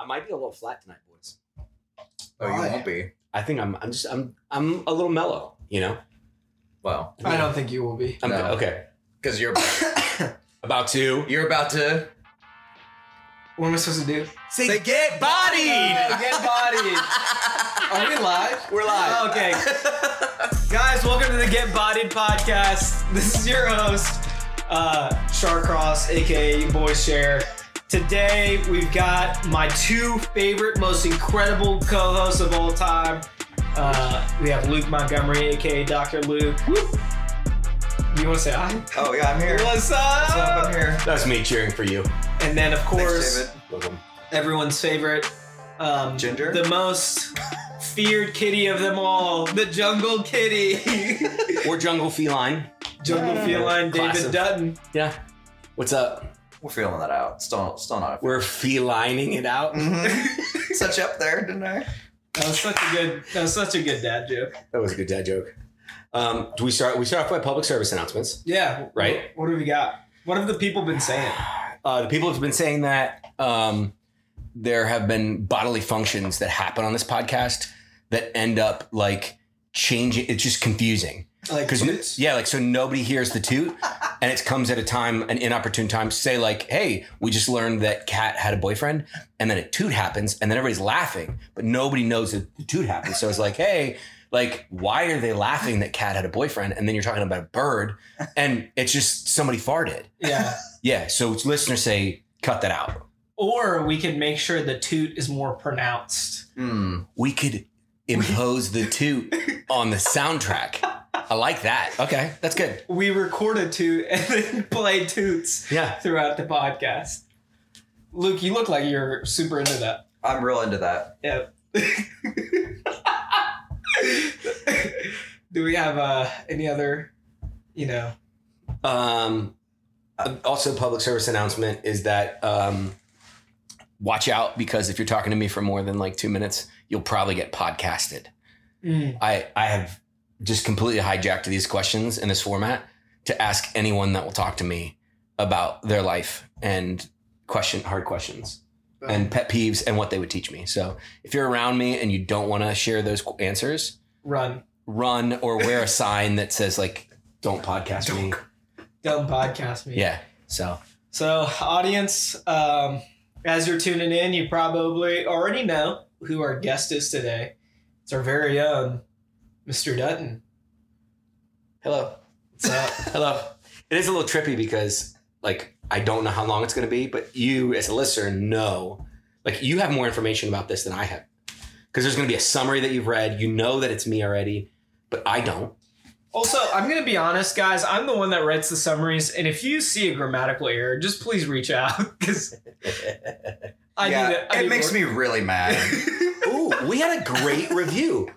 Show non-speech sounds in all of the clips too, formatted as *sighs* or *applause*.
I might be a little flat tonight, boys. Oh, you won't be. I think I'm. I'm just. I'm. I'm a little mellow. You know. Well, I don't think you will be. I'm No. okay. because you're *coughs* About to you're about to What am I supposed to do? say, get bodied. *laughs* Get bodied. Are we live? We're live. Okay. *laughs* Guys, welcome to the Get Bodied podcast. This is your host, uh, Sharkross, aka Boys Share. Today, we've got my two favorite, most incredible co hosts of all time. Uh, we have Luke Montgomery, aka Dr. Luke. Whoop. You want to say hi? Oh yeah, I'm here. What's up? What's up? I'm here. That's me cheering for you. And then, of course, Thanks, everyone's favorite, um, Ginger? the most feared kitty of them all, the Jungle Kitty, Or jungle feline. Jungle Feline, David Classic. Dutton. Yeah. What's up? We're feeling that out. Still, still not. We're felining it out. Mhm. *laughs* Such up there, didn't I? That was such a good. That was such a good dad joke. That was a good dad joke. Um, do we start? We start off by public service announcements. Yeah. Right. What, what have we got? What have the people been saying? *sighs* Uh, the people have been saying that um, there have been bodily functions that happen on this podcast that end up like changing. It's just confusing Like because yeah, like so nobody hears the toot, *laughs* and it comes at a time, an inopportune time. to Say like, hey, we just learned that Kat had a boyfriend, and then a toot happens, and then everybody's laughing, but nobody knows that the toot happened. So it's like, hey. Like, why are they laughing that Kat had a boyfriend? And then you're talking about a bird, and it's just somebody farted. Yeah. *laughs* Yeah, so listeners say cut that out. Or we could make sure the toot is more pronounced. Hmm. We could impose the toot *laughs* on the soundtrack. I like that. Okay, that's good. We recorded a toot *laughs* and then played toots Yeah. throughout the podcast. Luke, you look like you're super into that. I'm real into that. Yeah. *laughs* Do we have uh, any other, you know? Um also public service announcement is that um watch out because if you're talking to me for more than like 2 minutes, you'll probably get podcasted. I I have just completely hijacked these questions in this format to ask anyone that will talk to me about their life and question hard questions. and pet peeves and what they would teach me. So if you're around me and you don't want to share those answers, Run. run or wear a sign that says like "Don't podcast me." Don't podcast me. Yeah. So So, audience, um, as you're tuning in, you probably already know who our guest is today. It's our very own Mr. Dutton. hello, What's up? *laughs* hello. It is a little trippy because like I don't know how long it's going to be, but you as a listener know like you have more information about this than I have because there's going to be a summary that you've read. You know that it's me already, but I don't. also, I'm going to be honest, guys. I'm the one that writes the summaries, and if you see a grammatical error, just please reach out because *laughs* I yeah, need it. I it need makes more- me really mad. *laughs* Ooh, we had a great review.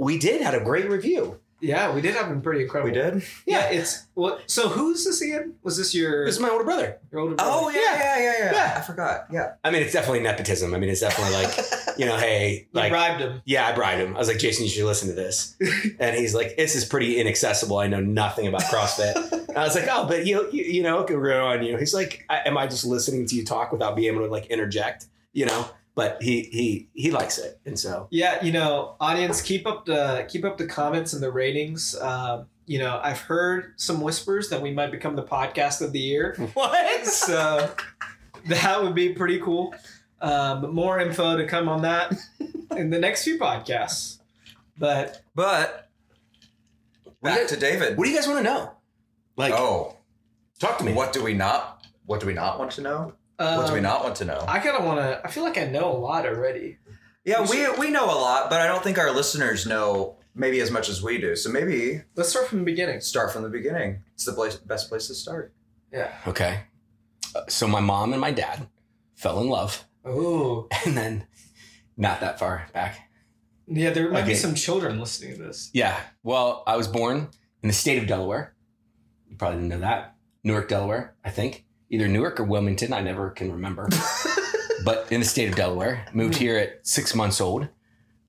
We did had a great review. Yeah, we did have them pretty incredible. we did. Yeah, it's well. So who's this again? Was this your This is my older brother. your older brother? Oh yeah, yeah, yeah, yeah. Yeah. I forgot. Yeah. I mean, it's definitely nepotism. I mean, it's definitely like, *laughs* you know, hey, you bribed him. yeah, I bribed him. I was like, Jason, you should listen to this. *laughs* And he's like, this is pretty inaccessible. I know nothing about CrossFit. I was like, oh, but you, you, you know, it could grow on you. He's like, I, am I just listening to you talk without being able to like interject? You know, but he he he likes it, and so Yeah, you know, audience, keep up the keep up the comments and the ratings. Um, you know, I've heard some whispers that we might become the podcast of the year, *laughs* what? so that would be pretty cool. Um, but more info to come on that in the next few podcasts. But But What back do to David. What do you guys want to know? Like, oh, talk to me. what do we not? What do we not want to know? Um, what do we not want to know? I kind of want to. I feel like I know a lot already. yeah, we we we know a lot, but I don't think our listeners know maybe as much as we do. So maybe Let's start from the beginning. start from the beginning. It's the place, best place to start. Yeah. Okay. Uh, So my mom and my dad fell in love, Oh, *laughs* and then not that far back. yeah. There might be some children listening to this. Yeah. Well, I was born in the state of Delaware. You probably didn't know that. Newark, Delaware, I think. Either Newark or Wilmington. I never can remember. *laughs* but in the state of Delaware, moved here at six months old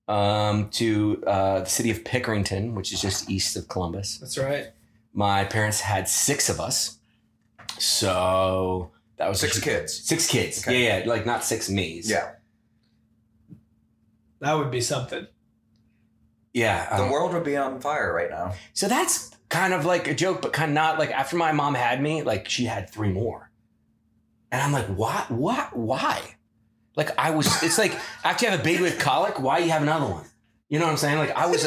um, to uh, the city of Pickerington, which is just east of Columbus. That's right. My parents had six of us. So That was Six a- kids. Six kids. Okay. Yeah, yeah, like not six me's. Yeah. That would be something. yeah. The um, world would be on fire right now. So that's kind of like a joke, but kind of not. Like after my mom had me, like she had three more, and I'm like, why? What? Why? Like I was. It's like *laughs* after you have a baby with colic, why you have another one? You know what I'm saying? Like I was.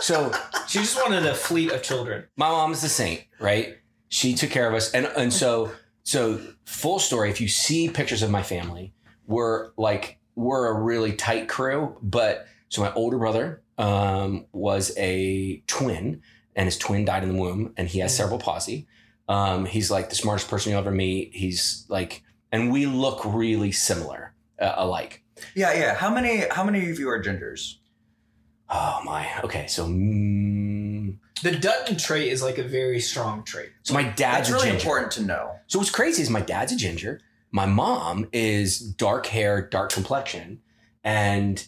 so She just wanted a fleet of children. my mom is the saint, right? She took care of us, and and so so full story. If you see pictures of my family, we're like we're a really tight crew. But so my older brother um, was a twin, and his twin died in the womb, and he has Mm. cerebral palsy. Um, he's like the smartest person you'll ever meet. He's like, and we look really similar, uh, alike. Yeah, yeah. How many? How many of you are gingers? Oh my. Okay, so mm, The Dutton trait is like a very strong trait. so my dad's That's a really ginger. important to know. So what's crazy is my dad's a ginger. My mom is dark hair, dark complexion, and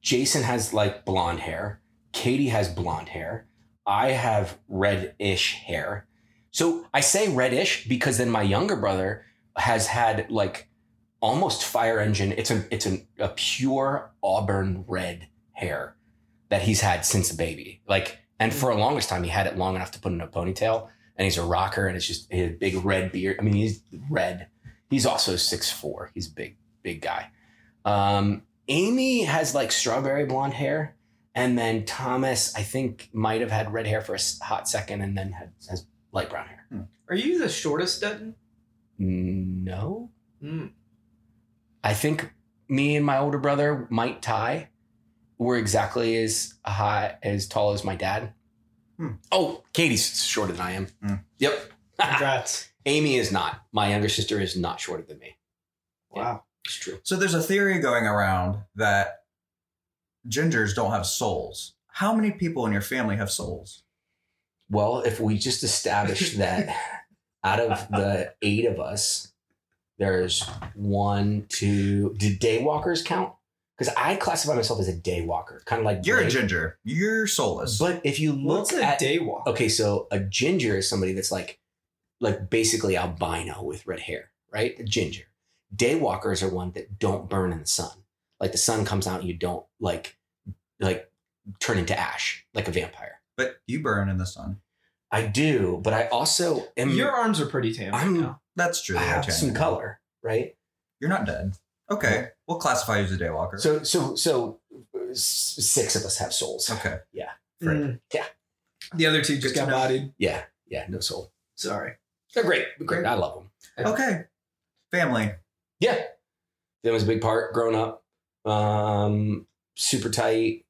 Jason has like blonde hair. Katie has blonde hair. I have reddish hair. So I say reddish because then my younger brother has had like almost fire engine. It's a it's a, a pure auburn red hair that he's had since a baby. Like, and for a longest time he had it long enough to put in a ponytail and he's a rocker and it's just a big red beard. I mean, he's red. He's also six four. He's a big, big guy. Um, Amy has like strawberry blonde hair. And then Thomas, I think, might have had red hair for a hot second and then had, has light brown hair. Are you the shortest Dutton? No. Mm. I think me and my older brother, Mike Ty, were exactly as high, as tall as my dad. Hmm. Oh, Katie's shorter than I am. Hmm. Yep. Congrats. *laughs* Amy is not. My younger sister is not shorter than me. wow. It's true. So there's a theory going around that gingers don't have souls. How many people in your family have souls? Well, if we just establish that *laughs* out of the eight of us, there's one, two. Did daywalkers count? Because I classify myself as a daywalker, kind of like You're a ginger. You're soulless. But if you look What's a at day walk? okay, so a ginger is somebody that's like, like basically albino with red hair, right? A ginger. Daywalkers are one that don't burn in the sun. Like the sun comes out, and you don't like, like turn into ash like a vampire. but you burn in the sun. I do, but I also am. Your arms are pretty tan right I'm- now. That's true. I have okay. some color, right? You're not dead. Okay. We'll classify you as a daywalker. So, so, so uh, s- six of us have souls. okay. Right. Mm. Yeah. The other two Good just to got know. bodied. Yeah, yeah, no soul. Sorry. They're great, great. I love them. Okay. Family. Yeah. That was a big part growing up. Um, super tight.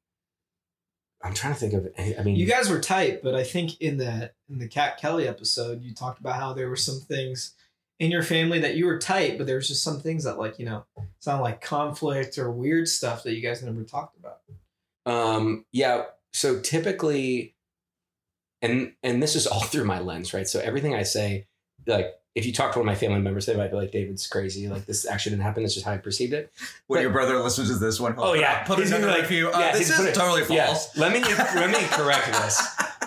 I'm trying to think of I mean You guys were tight, but I think in the in the Cat Kelly episode, you talked about how there were some things in your family that you were tight, but there was just some things that like you know sound like conflict or weird stuff that you guys never talked about. um yeah, so typically and and this is all *laughs* through my lens, right? So everything I say, like if you talk to one of my family members, they might be like, David's crazy. Like this actually didn't happen. This is how I perceived it. When But- your brother listens to this one, Oh, yeah. put He's it in gonna the be like, review. Uh, yeah, this is it- totally false. Yes. Let me let me correct *laughs* this.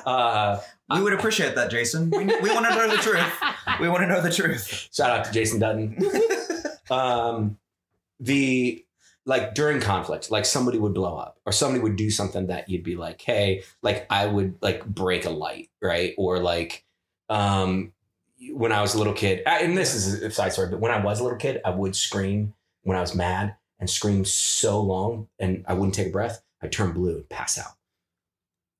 Uh We would appreciate that, Jason. We, we want to know the truth. We want to know the truth. shout out to Jason Dutton. *laughs* um, the like during conflict, like somebody would blow up or somebody would do something that you'd be like, hey, like I would like break a light, right? Or like, um, when I was a little kid, and this is a side story, but when I was a little kid, I would scream when I was mad and scream so long and I wouldn't take a breath. I'd turn blue and pass out.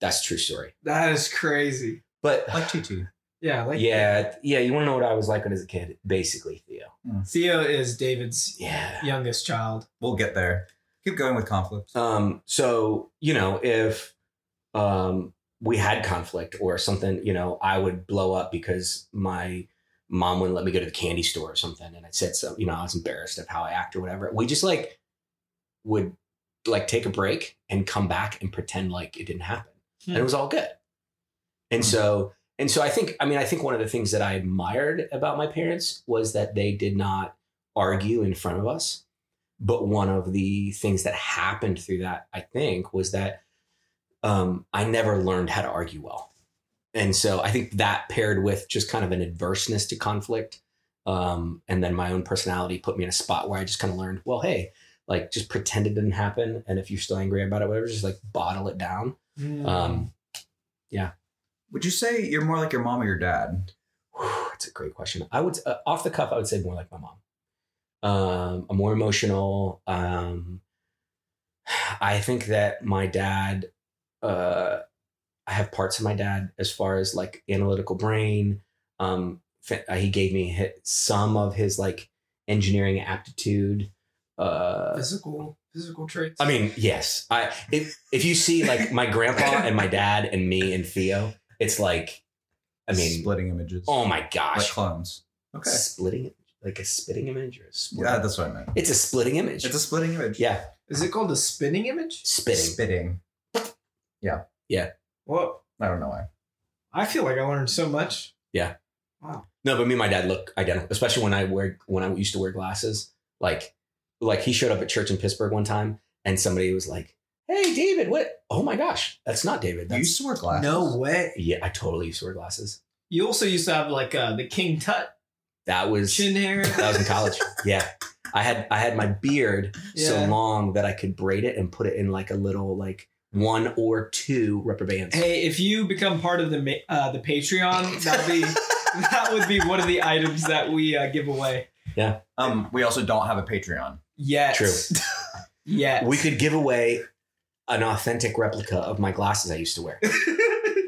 That's a true story. That is crazy. But Like TT. *sighs* Yeah, like yeah, yeah, you want to know what I was like when I was a kid? Basically, Theo. Theo is David's Yeah. youngest child. We'll get there. Keep going with conflict. Um, so you know, if um, we had conflict or something, you know, I would blow up because my mom wouldn't let me go to the candy store or something, and I said so. You know, I was embarrassed of how I act or whatever. We just like would like take a break and come back and pretend like it didn't happen, and it was all good. And Hmm. so, and so, I think, I mean, I think one of the things that I admired about my parents was that they did not argue in front of us. But one of the things that happened through that, I think, was that um, I never learned how to argue well. And so I think that paired with just kind of an adverseness to conflict Um, and then my own personality put me in a spot where I just kind of learned, well, hey, like just pretend it didn't happen. And if you're still angry about it, whatever, just like bottle it down. Mm. Um, yeah. Would you say you're more like your mom or your dad? whew, that's a great question. I would, uh, off the cuff, I would say more like my mom. Um, I'm more emotional. Um, *sighs* I think that my dad, uh, I have parts of my dad as far as like analytical brain. Um, uh, he gave me some of his like engineering aptitude. Uh, physical physical traits. I mean, yes. I if if you see like my grandpa *laughs* and my dad and me and Theo, it's like, I mean, splitting images. oh my like gosh, clones. Okay. splitting it like a spitting image or a split? Yeah, that's what I meant. it's a splitting image. It's a splitting image. yeah, is it called a spinning image? spitting. Spitting. Whoa. I don't know why. I feel like I learned so much. Yeah. Wow. No, but me and my dad look identical, especially when I wear when I used to wear glasses. Like, like he showed up at church in Pittsburgh one time, and somebody was like, "Hey, David, what? Oh my gosh, that's not David. You That's used to wear glasses. No way. yeah, I totally used to wear glasses. You also used to have like uh, the King Tut That was chin hair. that was in college. *laughs* yeah, I had I had my beard so long that I could braid it and put it in like a little like one or two rubber bands. Hey, if you become part of the uh, the Patreon, that'd be *laughs* that would be one of the items that we uh, give away. Yeah. Um, we also don't have a Patreon. Yet. True. *laughs* Yet. We could give away an authentic replica of my glasses I used to wear. *laughs*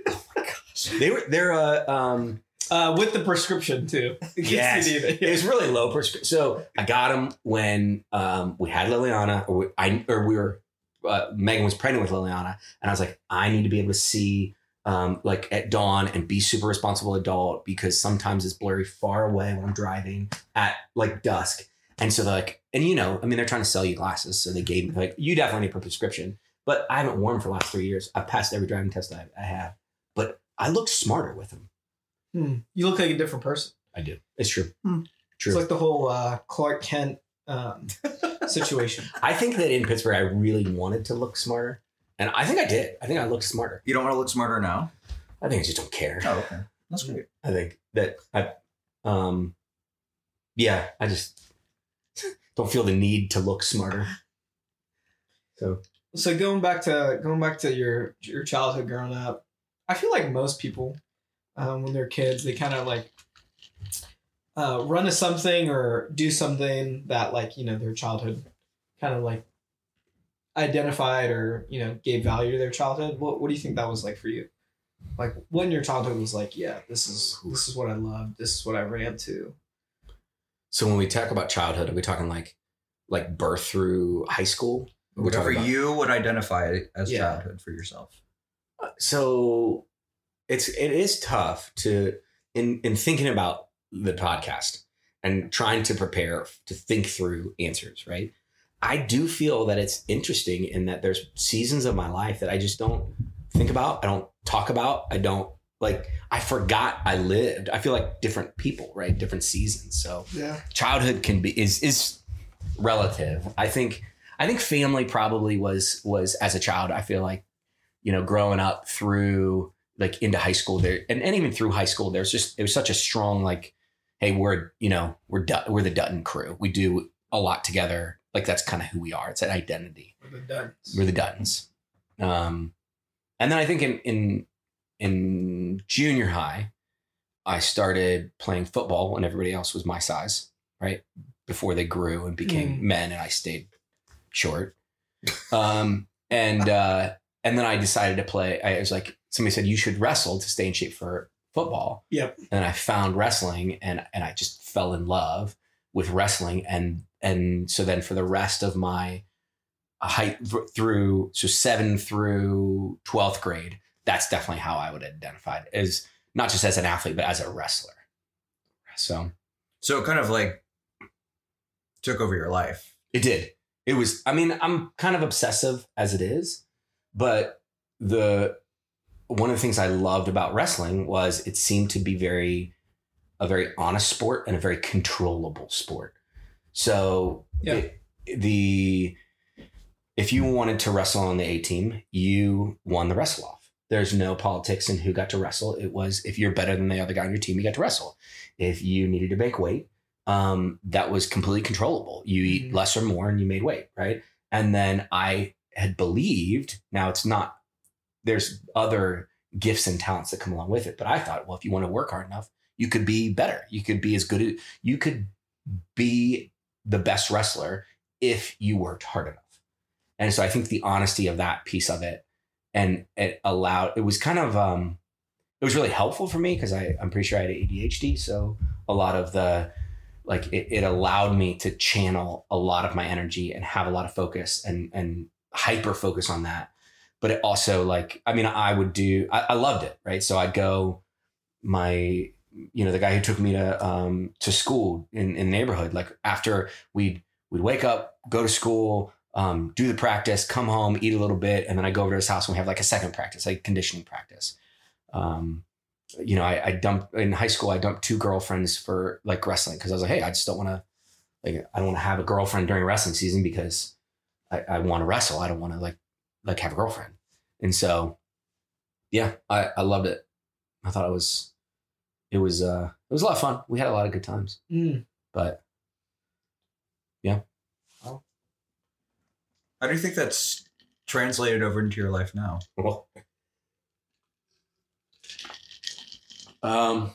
Oh my gosh. They were they're uh um uh, with the prescription too. in case you Yes. need it. it was really low prescription. So I got them when um we had Liliana or we, I or we were uh, Megan was pregnant with Liliana and I was like I need to be able to see um like at dawn and be super responsible adult because sometimes it's blurry far away when I'm driving at like dusk. And so like, and you know, I mean, they're trying to sell you glasses. So they gave me like, you definitely need a prescription, but I haven't worn them for the last three years. I've passed every driving test I, I have, but I look smarter with them. Hmm. You look like a different person. I do. It's true. Hmm. True. It's like the whole uh, Clark Kent um, *laughs* situation. *laughs* I think that in Pittsburgh, I really wanted to look smarter. And I think I did. I think I looked smarter. You don't want to look smarter now? I think I just don't care. Oh, okay. That's great. I think that I, um, yeah, I just *laughs* don't feel the need to look smarter. So So going back to going back to your your childhood growing up, I feel like most people, um, when they're kids, they kind of like uh, run to something or do something that like you know their childhood kind of like identified or you know gave value to their childhood. What what do you think that was like for you? Like when your childhood was like, yeah, this is this is what I loved. This is what I ran to. So when we talk about childhood, are we talking like like birth through high school? We're Whatever about- you would identify as Yeah. childhood for yourself. So it's it is tough to in in thinking about the podcast and trying to prepare to think through answers, right? I do feel that it's interesting in that there's seasons of my life that I just don't think about, I don't talk about, I don't like I forgot I lived. I feel like different people, right? Different seasons. So Yeah. childhood can be is is relative. I think I think family probably was was as a child. I feel like you know growing up through like into high school there and, and even through high school there's just it was such a strong like hey we're you know we're Dut- we're the Dutton crew. We do a lot together. Like that's kind of who we are. It's an identity. We're the Duns. We're the Duttons. Um, and then I think in in in junior high, I started playing football when everybody else was my size, right? Before they grew and became Mm. men, and I stayed short. Um, and uh, and then I decided to play. I was like, somebody said you should wrestle to stay in shape for football. Yep. And I found wrestling, and and I just fell in love with wrestling, and and so then for the rest of my height through so seven through 12th grade that's definitely how i would identify it as not just as an athlete but as a wrestler so So it kind of like took over your life. it did it was i mean i'm kind of obsessive as it is but the one of the things i loved about wrestling was it seemed to be very a very honest sport and a very controllable sport so Yeah. it- the if you wanted to wrestle on the A team, you won the wrestle off. There's no politics in who got to wrestle. It was if you're better than the other guy on your team, you got to wrestle. If you needed to make weight, um, that was completely controllable. You eat Mhm. less or more and you made weight, right? And then I had believed, now it's not, there's other gifts and talents that come along with it. But I thought, well, if you want to work hard enough, you could be better. You could be as good as, you could be the best wrestler if you worked hard enough. And so I think the honesty of that piece of it and it allowed, it was kind of, um, it was really helpful for me because I'm pretty sure I had ADHD. So a lot of the, like it, it allowed me to channel a lot of my energy and have a lot of focus and, and hyper focus on that. But it also like, I mean, I would do, I, I loved it. Right. So I'd go my, you know, the guy who took me to, um, to school in, in the neighborhood, like after we'd, we'd wake up, go to school, um, do the practice, come home, eat a little bit, and then I go over to his house and we have like a second practice, like conditioning practice. Um, you know, I, I dumped in high school. I dumped two girlfriends for like wrestling because I was like, hey, I just don't want to, like, I don't want to have a girlfriend during wrestling season because I, I want to wrestle. I don't want to like, like have a girlfriend. And so, yeah, I, I loved it. I thought it was, it was, uh, it was a lot of fun. We had a lot of good times, Mm. but yeah. Oh. How do you think that's translated over into your life now? Well, um,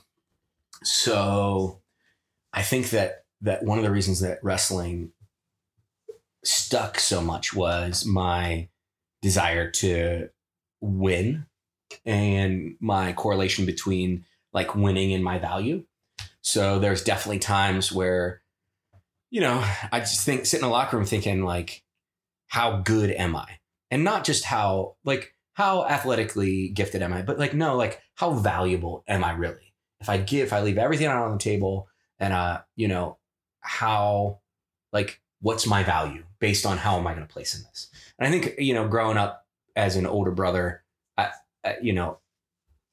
so I think that that one of the reasons that wrestling stuck so much was my desire to win and my correlation between like winning and my value. So there's definitely times where, you know, I just think sit in a locker room thinking like, how good am I? And not just how like how athletically gifted am I, but like no, like how valuable am I really? If I give, if I leave everything out on the table, and uh, you know, how like what's my value based on how am I going to place in this? And I think you know, growing up as an older brother, I, I you know,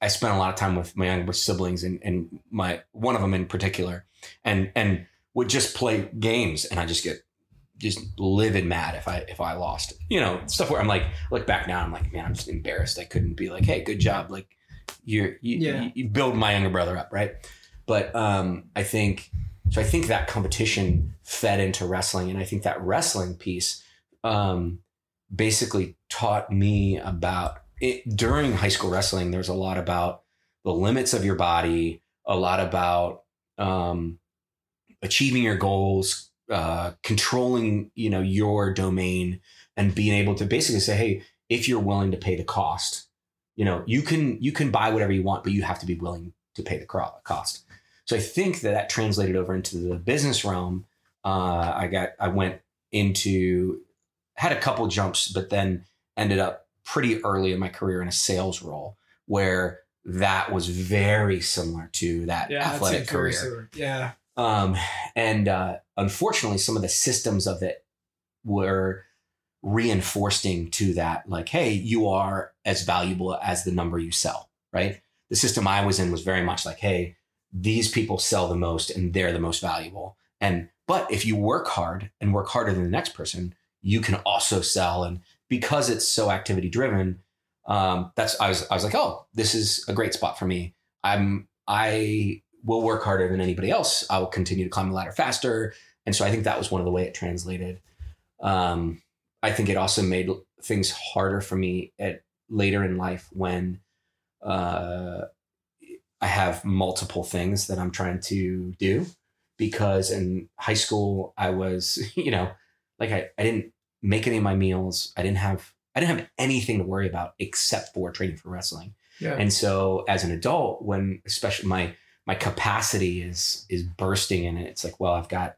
I spent a lot of time with my younger siblings and and my one of them in particular, and and would just play games, and I just get just livid mad if I if I lost. You know, stuff where I'm like, look back now, I'm like, man, I'm just embarrassed. I couldn't be like, hey, good job. Like you're you, Yeah. you, you build my younger brother up, right? But um I think so I think that competition fed into wrestling. And I think that wrestling piece um basically taught me about it during high school wrestling, there's a lot about the limits of your body, a lot about um achieving your goals, uh, controlling you know your domain and being able to basically say hey if you're willing to pay the cost you know you can you can buy whatever you want but you have to be willing to pay the cost so i think that that translated over into the business realm uh, i got i went into had a couple jumps but then ended up pretty early in my career in a sales role where that was very similar to that Yeah, athletic career. Yeah. um, and uh, unfortunately, some of the systems of it were reinforcing to that, like, hey, you are as valuable as the number you sell, right? The system I was in was very much like, hey, these people sell the most and they're the most valuable. And but if you work hard and work harder than the next person, you can also sell. And because it's so activity driven, um, that's I was I was like, oh, this is a great spot for me. I'm I will work harder than anybody else. I will continue to climb the ladder faster. And so I think that was one of the way it translated. Um, I think it also made things harder for me at later in life when uh, I have multiple things that I'm trying to do. Because in high school, I was, *laughs* you know, like I, I didn't make any of my meals. I didn't have I didn't have anything to worry about except for training for wrestling. Yeah. And so as an adult, when especially my my capacity is is bursting in it, it's like, well, I've got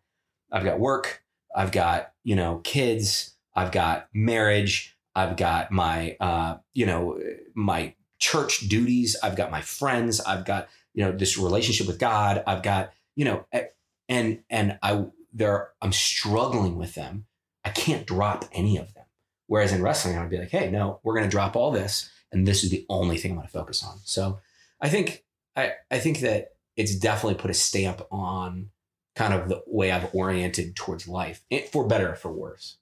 I've got work, I've got, you know, kids, I've got marriage, I've got my uh, you know, my church duties, I've got my friends, I've got, you know, this relationship with God, I've got, you know, eh, and and I there I'm struggling with them. I can't drop any of them. Whereas in wrestling, I would be like, hey, no, we're gonna drop all this and this is the only thing I'm going to focus on. So I think I, I think that it's definitely put a stamp on kind of the way I've oriented towards life, for better or for worse.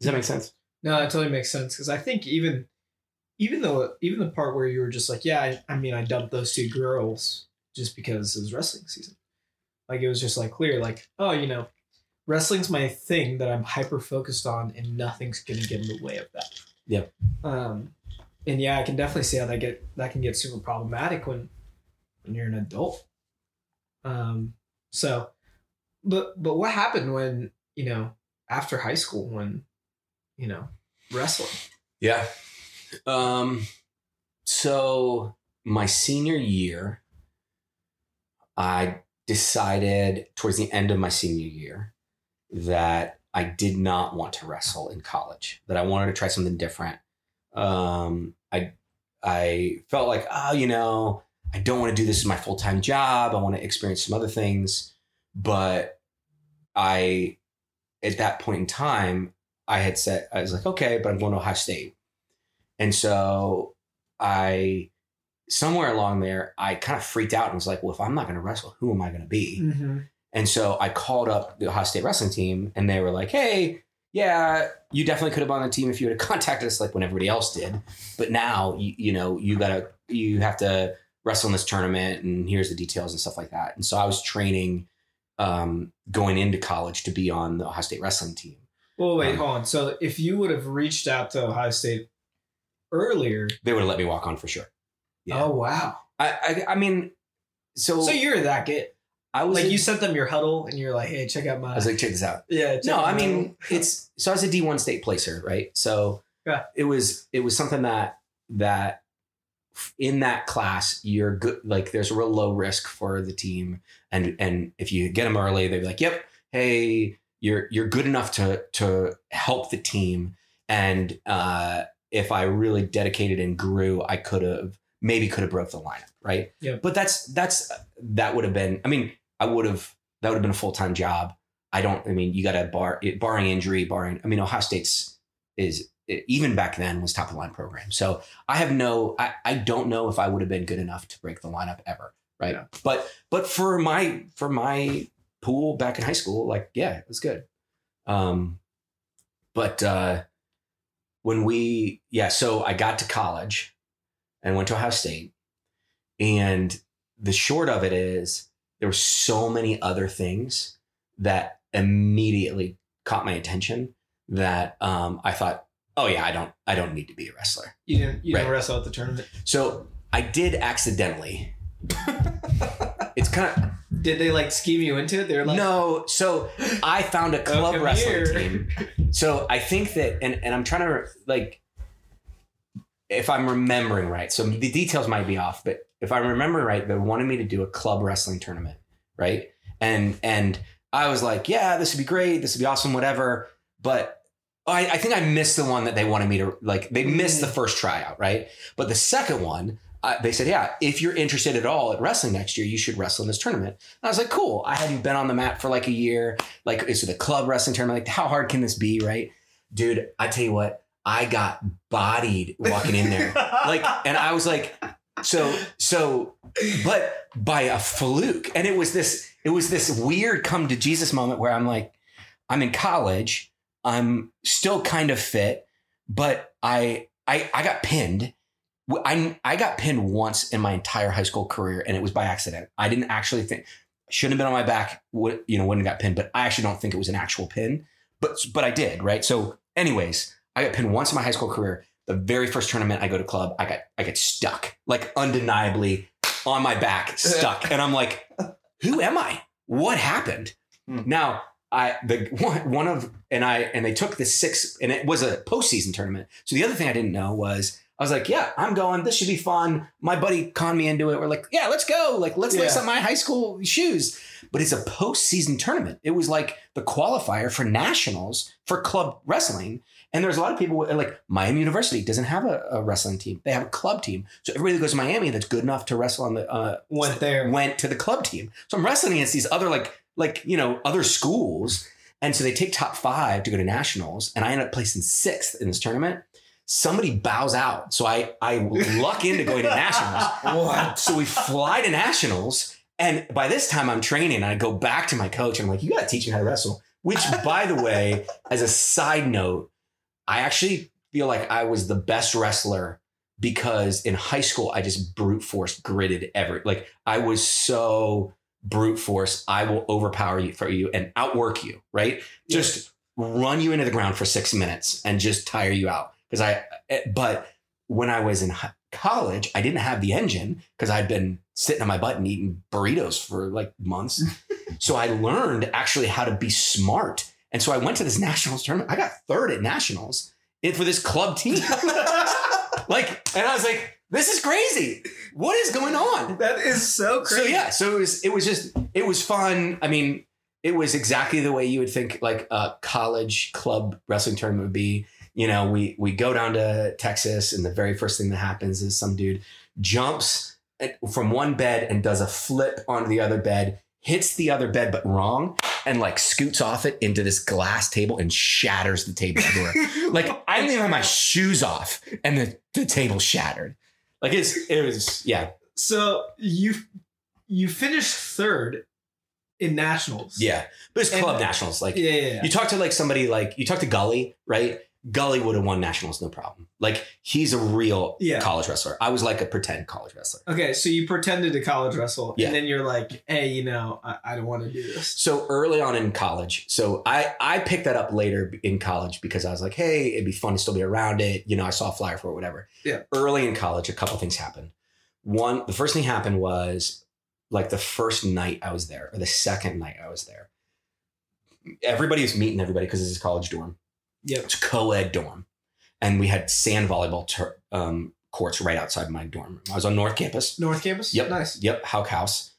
Does that make sense? No, that totally makes sense because I think even even though even the part where you were just like, yeah, I, I mean, I dumped those two girls just because it was wrestling season. Like it was just like clear, like, oh, you know, wrestling's my thing that I'm hyper focused on and nothing's gonna get in the way of that. Yep. Um and yeah, I can definitely see how that get that can get super problematic when when you're an adult. Um so but but what happened when, you know, after high school when, you know, wrestling? Yeah. Um, so my senior year, I decided towards the end of my senior year that I did not want to wrestle in college, that I wanted to try something different. Um, I, I felt like, oh, you know, I don't want to do this as my full time job. I want to experience some other things. But I, at that point in time, I had said, I was like, okay, but I'm going to Ohio State. And so I, somewhere along there, I kind of freaked out and was like, well, if I'm not going to wrestle, who am I going to be? Mm-hmm. And so I called up the Ohio State wrestling team and they were like, hey, yeah, you definitely could have been on the team if you would have *laughs* contacted us like when everybody else did. But now, you, you know, you got to, you have to wrestle in this tournament and here's the details and stuff like that. And so I was training um, going into college to be on the Ohio State wrestling team. Well, wait, Um, hold on. So if you would have reached out to Ohio State earlier, They would have let me walk on for sure. Yeah. oh wow. I, I, I mean, so, So you're that good. I was Like in- you sent them your Hudl and you're like, hey, check out my I was like, check this out. Yeah, check No, I mean *laughs* it's so I was a D one state placer, right? So Yeah. it was it was something that that in that class you're good. Like there's a real low risk for the team, and and if you get them early, they'd be like, "Yep, hey, you're you're good enough to to help the team." And uh, if I really dedicated and grew, I could have maybe could have broke the lineup, right? Yeah. But that's that's that would have been. I mean, I would have that would have been a full time job. I don't. I mean, you got to bar barring injury, barring. I mean, Ohio State's is even back then was top of the line program. So I have no. I, I don't know if I would have been good enough to break the lineup ever. Right. Yeah. But but for my for my pool back in high school, like yeah, it was good. Um, but uh, when we yeah, so I got to college and went to Ohio State, and the short of it is there were so many other things that immediately caught my attention that um, I thought, oh yeah, I don't, I don't need to be a wrestler. you didn't you didn't wrestle at the tournament. So I did accidentally. *laughs* it's kind of Did they like scheme you into it? They were like, no. So I found a *laughs* club come wrestling here. team. So I think that, and and I'm trying to like, if I'm remembering right. So the details might be off, but if I remember right, they wanted me to do a club wrestling tournament, right? And and I was like, yeah, this would be great. This would be awesome, whatever. But I, I think I missed the one that they wanted me to like. They missed the mm. first tryout, right? But the second one, uh, they said, yeah, if you're interested at all at wrestling next year, you should wrestle in this tournament. And I was like, cool. I hadn't been on the mat for like a year. Like, it's the club wrestling tournament. Like, how hard can this be, right? Dude, I tell you what, I got bodied walking in there. *laughs* like, and I was like, so, so, but by a fluke. And it was this, it was this weird come to Jesus moment where I'm like, I'm in college. I'm still kind of fit, but I, I, I got pinned. I, I got pinned once in my entire high school career and it was by accident. I didn't actually think, shouldn't have been on my back, would, you know, wouldn't have got pinned, but I actually don't think it was an actual pin, but, but I did. Right. So anyways, I got pinned once in my high school career. The very first tournament I go to club, I got, I get stuck like undeniably on my back, *laughs* stuck. And I'm like, who am I? What happened? Hmm. Now, I the one, one of and I and they took the six and it was a postseason tournament. So the other thing I didn't know was I was like, yeah, I'm going. This should be fun. My buddy conned me into it. We're like, yeah, let's go. Like, let's lace up my high school shoes. But it's a postseason tournament. It was like the qualifier for nationals for club wrestling. And there's a lot of people like Miami University doesn't have a, a wrestling team. They have a club team. So everybody that goes to Miami that's good enough to wrestle on the uh, Went there. went to the club team. So I'm wrestling against these other like like you know other schools, and so they take top five to go to nationals, and I end up placing sixth in this tournament. Somebody bows out, so I I luck into going to nationals. *laughs* What? So we fly to nationals, and by this time I'm training. I go back to my coach, and I'm like, "You got to teach me how to wrestle." Which, by the way, as a side note, I actually feel like I was the best wrestler because in high school I just brute force gritted every like I was so brute force. I will overpower you for you and outwork you, right? Just run you into the ground for six minutes and just tire you out. Because I, eh, but when I was in college, I didn't have the engine because I'd been sitting on my butt and eating burritos for like months. *laughs* so I learned actually how to be smart. And so I went to this *laughs* nationals tournament. I got third at nationals for this club team. *laughs* like, and I was like, this is crazy. What is going on? That is so crazy. So yeah, so it was it was just it was fun. I mean, it was exactly the way you would think like a college club wrestling tournament would be. You know, we we go down to Texas, and the very first thing that happens is some dude jumps eh, from one bed and does a flip onto the other bed, hits the other bed but wrong, and like scoots off it into this glass table and shatters the table *laughs* like I didn't even have my *laughs* shoes off, and the the table shattered. Like it's it was yeah So you you finished third in nationals. yeah, but it's And- club nationals like. Yeah, yeah, yeah. You talk to like somebody like you talk to Gully, right? Gully would have won nationals, no problem. Like he's a real Yeah. college wrestler. I was like a pretend college wrestler. Okay, so you pretended to college wrestle, Yeah. and then you're like, "Hey, you know, I, I don't want to do this." So early on in college, so I I picked that up later in college because I was like, hey, it'd be fun to still be around it. You know, I saw a flyer for it, whatever. Yeah. Early in college, a couple things happened. One, the first thing happened was like the first night I was there, or the second night I was there. Everybody was meeting everybody because this is college dorm. Yep. It's a co-ed dorm, and we had sand volleyball tur um, courts right outside my dorm. room. I was on North Campus. North Campus. Yep. Nice. Yep, Houck House.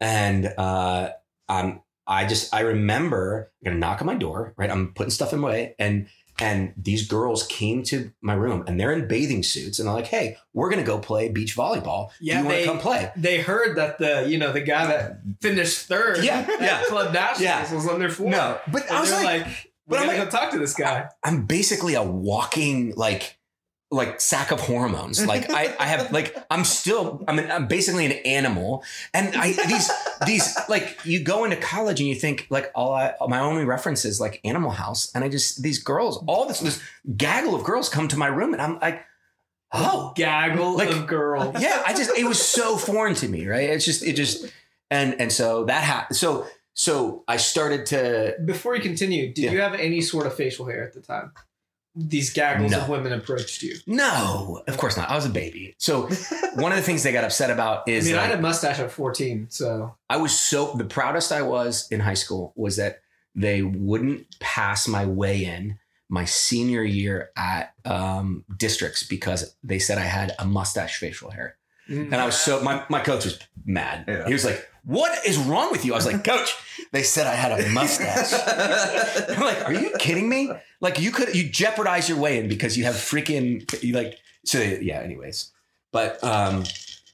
And uh um I just I remember I'm gonna knock on my door, right? I'm putting stuff in my way and and these girls came to my room and they're in bathing suits and they're like, hey, we're gonna go play beach volleyball. Yeah, you wanna they- come play? They heard that the you know the guy that finished third Yeah, at yeah. Club Nationals Yeah. was on their floor. No, but And I was like, like, but I'm like- go talk to this guy. I'm basically a walking like like sack of hormones. Like I, I have *laughs* like I'm still I'm an, I'm basically an animal. And I these these like you go into college and you think like all I my only reference is like Animal House, and I just these girls all this this gaggle of girls come to my room, and I'm like, oh gaggle Like- of girls. yeah. I just it was so foreign to me, right? It's just it just and and so that happened. So so I started to Before you continue, did Yeah. you have any sort of facial hair at the time? These gaggles No. of women approached you. no, of course not. I was a baby. So *laughs* one of the things they got upset about I is mean, I had a mustache at 14, so I was so the proudest I was in high school was that they wouldn't pass my weigh in my senior year at um, districts because they said I had a mustache facial hair. And I was so my, my coach was mad. Yeah. He was like, What is wrong with you? I was like, Coach, they said I had a mustache. *laughs* I'm like, Are you kidding me? Like you could you jeopardize your way in because you have freaking you like so yeah, anyways. But um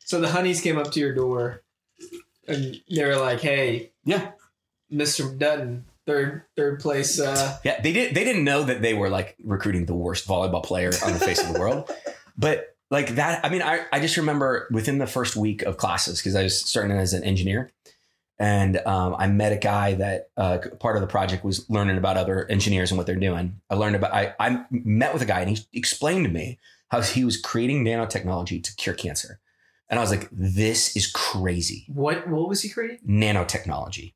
So the honeys came up to your door and they were like, "Hey, Yeah. Mr. Dutton, third third place uh Yeah, they didn't. They didn't know that they were like recruiting the worst volleyball player on the face of the world. *laughs* But like that, I mean, I I just remember within the first week of classes because I was starting as an engineer, and um, I met a guy that uh, part of the project was learning about other engineers and what they're doing. I learned about. I I met with a guy and he explained to me how he was creating nanotechnology to cure cancer, and I was like, this is crazy. what what was he creating? Nanotechnology.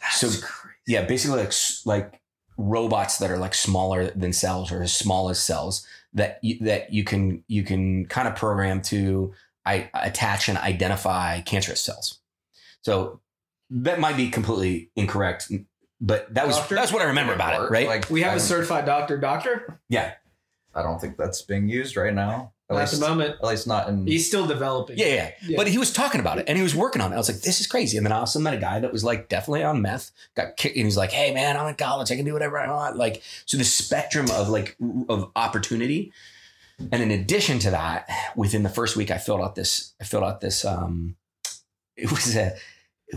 That's So- crazy. Yeah, basically like like robots that are like smaller than cells or as small as cells that you, that you can you can kind of program to I, attach and identify cancerous cells. So that might be completely incorrect, but that was Doctor? that's what I remember about it, right? Like We have a certified doctor doctor yeah, I don't think that's being used right now. At least, at the moment. at least not in. He's still developing. yeah, yeah, Yeah. But he was talking about it and he was working on it. I was like, this is crazy. And then I also met a guy that was like definitely on meth, got kicked, and he's like, hey man, I'm in college, I can do whatever I want. Like, so the spectrum of like of opportunity. And in addition to that, within the first week, I filled out this. I filled out this. Um, it was a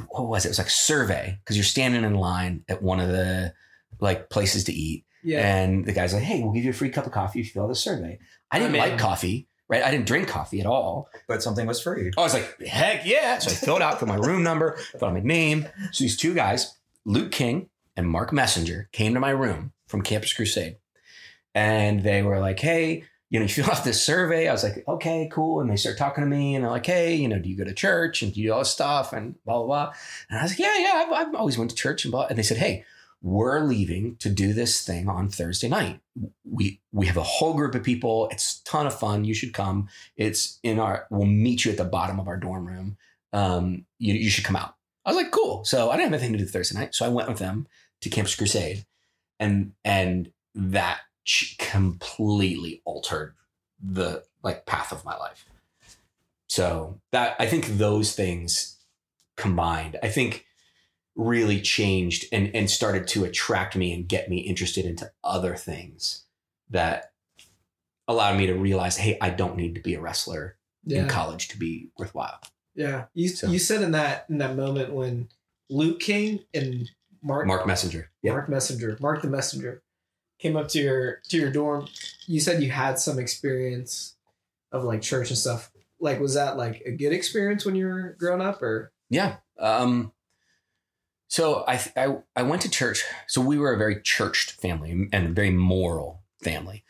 what was it? It was like a survey because you're standing in line at one of the like places to eat, Yeah. and the guy's like, "Hey, we'll give you a free cup of coffee if you fill out the survey." I didn't I'm like coffee, right? I didn't drink coffee at all. but something was free. I was like, heck yeah. So I filled out for my room number, filled out my name. So these two guys, Luke King and Mark Messenger, came to my room from Campus Crusade. And they were like, hey, you know, *laughs* you fill out this survey. I was like, okay, cool. And they start talking to me and they're like, hey, you know, do you go to church and do you do all this stuff and blah, blah, blah. And I was like, yeah, yeah, I've, I've always went to church and blah. And they said, hey, we're leaving to do this thing on Thursday night. We we have a whole group of people. It's a ton of fun. You should come. It's in our. We'll meet you at the bottom of our dorm room. Um, you you should come out. I was like, cool. So I didn't have anything to do Thursday night, so I went with them to Campus Crusade, and and that completely altered the like path of my life. So that I think those things combined, I think really changed and and started to attract me and get me interested into other things that allowed me to realize, hey, I don't need to be a wrestler in college to be worthwhile. Yeah. You So- you said in that in that moment when Luke King and Mark Mark Messenger. Yeah. Mark Messenger, Mark the Messenger, came up to your to your dorm. You said you had some experience of like church and stuff. Like, was that like a good experience when you were growing up, or Yeah. Um, so I, I I went to church. So we were a very churched family and a very moral family,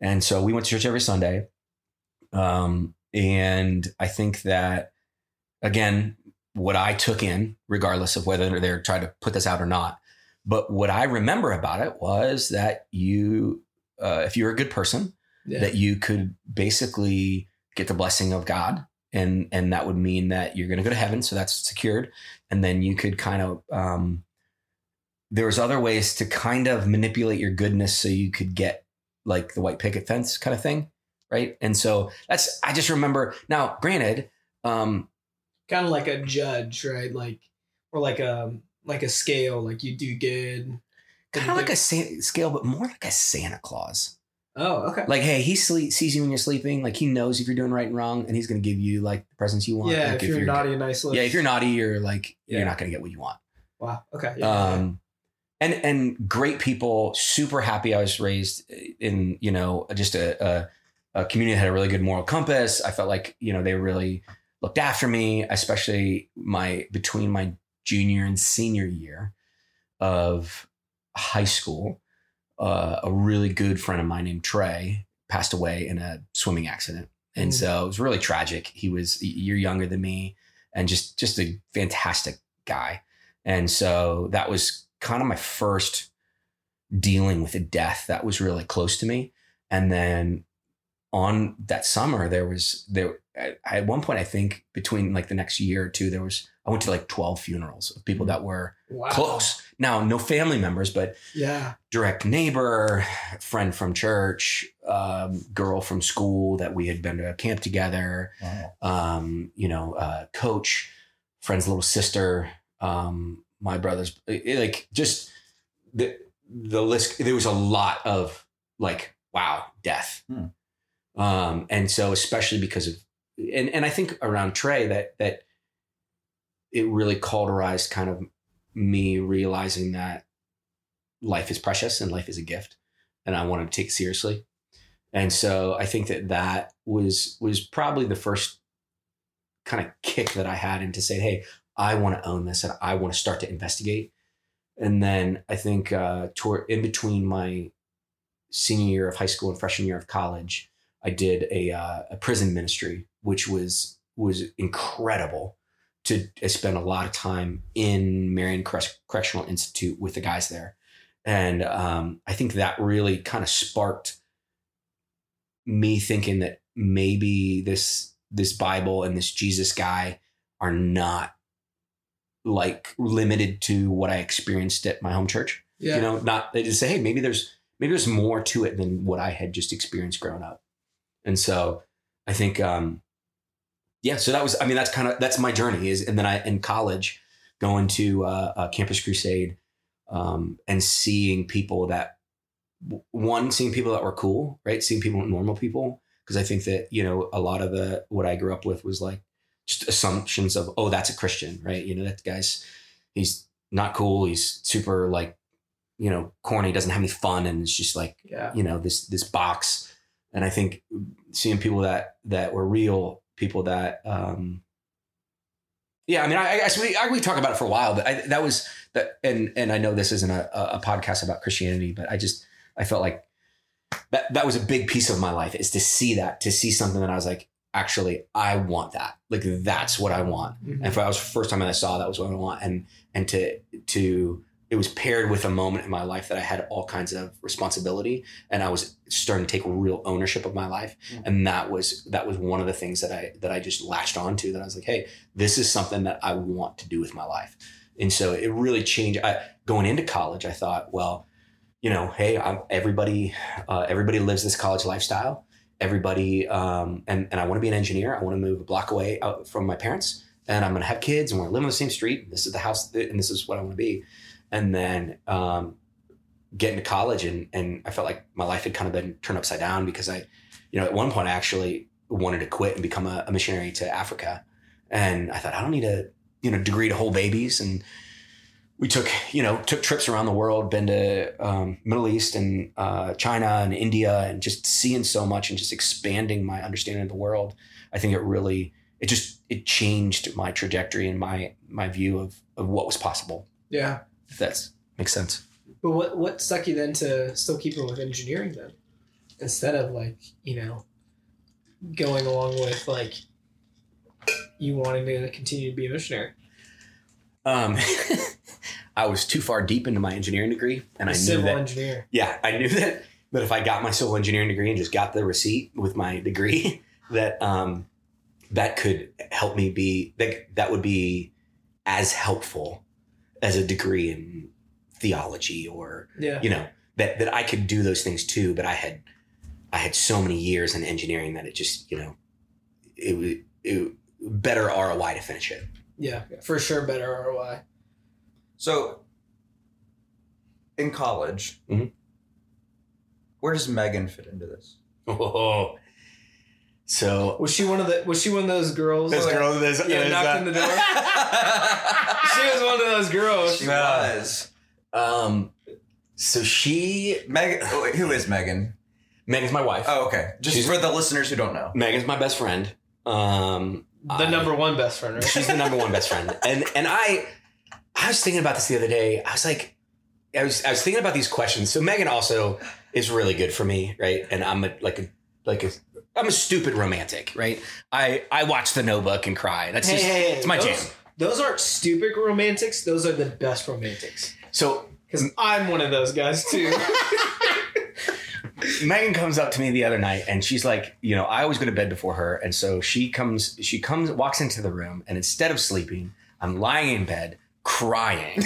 and so we went to church every Sunday. Um, and I think that again, what I took in, regardless of whether they're trying to put this out or not, but what I remember about it was that you, uh, if you're a good person, yeah, that you could basically get the blessing of God. And, and that would mean that you're going to go to heaven. So that's secured. And then you could kind of, um, there was other ways to kind of manipulate your goodness so you could get like the white picket fence kind of thing. Right. And so that's, I just remember now, granted, um, kind of like a judge, right? Like, or like a like a scale. Like you do good. kind of like a sa- scale, but more like a Santa Claus. Oh, okay. Like, hey, he sleep, sees you when you're sleeping. Like he knows if you're doing right and wrong, and he's going to give you like the presents you want. yeah, like, if, you're, naughty and nice. yeah, if you're naughty, you're like Yeah. you're not going to get what you want. wow. Okay. Yeah, Um, and and great people, super happy. I was raised in you know just a, a a community that had a really good moral compass. I felt like you know they really looked after me, especially my between my junior and senior year of high school. Uh, a really good friend of mine named Trey passed away in a swimming accident, and Mm. so it was really tragic. He was a year younger than me, and just just a fantastic guy. And so that was kind of my first dealing with a death that was really close to me. And then on that summer, there was there at- at one point I think between like the next year or two, there was I went to like twelve funerals of people that were wow. close. Now, no family members, but Yeah. direct neighbor, friend from church, um, girl from school that we had been to a camp together Wow. um, you know, uh, coach, friend's little sister, um, my brother's, it, like just the the list. There was a lot of like, wow, death, Hmm. Um, and so especially because of, and and I think around Trey that that it really cauterized kind of me realizing that life is precious and life is a gift, and I wanted to take seriously. And so I think that that was was probably the first kind of kick that I had into saying, "Hey, I want to own this and I want to start to investigate." And then I think uh, toward in between my senior year of high school and freshman year of college, I did a uh, a prison ministry, which was was incredible. To I spent a lot of time in Marion Correctional Institute with the guys there, and um, I think that really kind of sparked me thinking that maybe this this Bible and this Jesus guy are not like limited to what I experienced at my home church. Yeah. You know, not they just say, hey, maybe there's maybe there's more to it than what I had just experienced growing up. And so I think um yeah, so that was I mean that's kind of that's my journey is and then I in college going to uh, uh Campus Crusade um and seeing people that one seeing people that were cool, right? Seeing people normal people because I think that you know a lot of the what I grew up with was like just assumptions of oh that's a Christian, right? You know that guy's he's not cool, he's super like you know corny, doesn't have any fun, and it's just like yeah. you know this this box. And I think seeing people that that were real, people that um yeah, I mean, I, I guess we I, we talk about it for a while, but I, that was that, and and I know this isn't a, a podcast about Christianity, but I just I felt like that that was a big piece of my life is to see that, to see something that I was like, actually, I want that. Like that's what I want. Mhm. And if I was the first time that I saw that was what I want. And and to to it was paired with a moment in my life that I had all kinds of responsibility and I was starting to take real ownership of my life. Mm. And that was that was one of the things that I that I just latched onto that I was like, hey, this is something that I want to do with my life. And so it really changed. I going into college, I thought, well, you know, hey, I'm, everybody uh, everybody lives this college lifestyle. Everybody, um, and and I want to be an engineer. I want to move a block away out from my parents, and I'm going to have kids, and we're going to live on the same street. This is the house, and this is what I want to be. And then um, into college, and and I felt like my life had kind of been turned upside down because I, you know, at one point I actually wanted to quit and become a, a missionary to Africa, and I thought I don't need a you know degree to hold babies. And we took you know took trips around the world been to um, middle east and uh, china and india and just seeing so much and just expanding my understanding of the world. I think it really it just it changed my trajectory and my my view of of what was possible. Yeah. If that makes sense But what what stuck you then to still keeping with engineering then, instead of like you know, going along with like you wanting to continue to be a missionary? um, *laughs* i was too far deep into my engineering degree and A i knew civil that engineer. yeah, I knew that that if I got my civil engineering degree and just got the receipt with my degree, *laughs* that um, that could help me be that that would be as helpful as a degree in theology or Yeah. you know that that I could do those things too. But I had I had so many years in engineering that it just you know it was it, better ROI to finish it. Yeah. For sure, better ROI. So, in college, Mhm. where does Megan fit into this? *laughs* Oh, so Was she one of the? Was she one of those girls? this that- girl, this, Yeah, this, knocked uh, on the door. *laughs* she was one of those girls. She Yeah. was. Um, so she Megan. oh, who is Megan? Megan's my wife. Oh, okay. Just She's- for the listeners who don't know. Megan's my best friend. Um, The I- number one best friend, right? She's the number one best friend. And and I I was thinking about this the other day. I was like, I was I was thinking about these questions. So Megan also is really good for me, right? And I'm a like a like a I'm a stupid romantic, right? I I watch The Notebook and cry. That's just it's my those, jam. Those aren't stupid romantics. Those are the best romantics. So Because I'm one of those guys too. *laughs* Megan comes up to me the other night and she's like, you know, I always go to bed before her. And so she comes, she comes, walks into the room and instead of sleeping, I'm lying in bed crying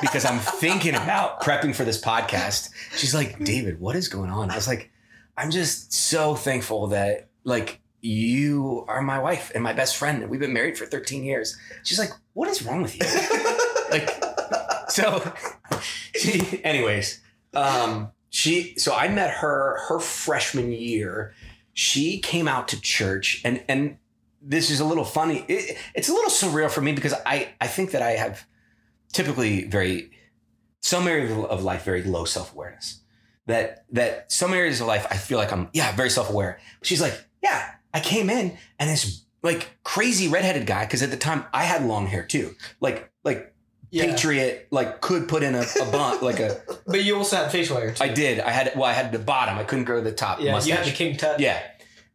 because I'm thinking about prepping for this podcast. She's like, David, what is going on? I was like, I'm just so thankful that like you are my wife and my best friend and we've been married for 13 years. She's like, what is wrong with you? *laughs* like, so she, anyways, um, she, so I met her her freshman year. She came out to church and, and this is a little funny. It, it's a little surreal for me because I, I think that I have typically very, some areas of life, very low self-awareness that, that some areas of life, I feel like I'm, yeah, very self-aware. She's like, yeah, I came in and this like crazy redheaded guy. Cause at the time I had long hair too. Like, like yeah. Patriot, like could put in a, a bun, like a, *laughs* But you also had facial hair too. I did. I had well, I had the bottom. I couldn't grow the top yeah, mustache. you had the king tut. yeah.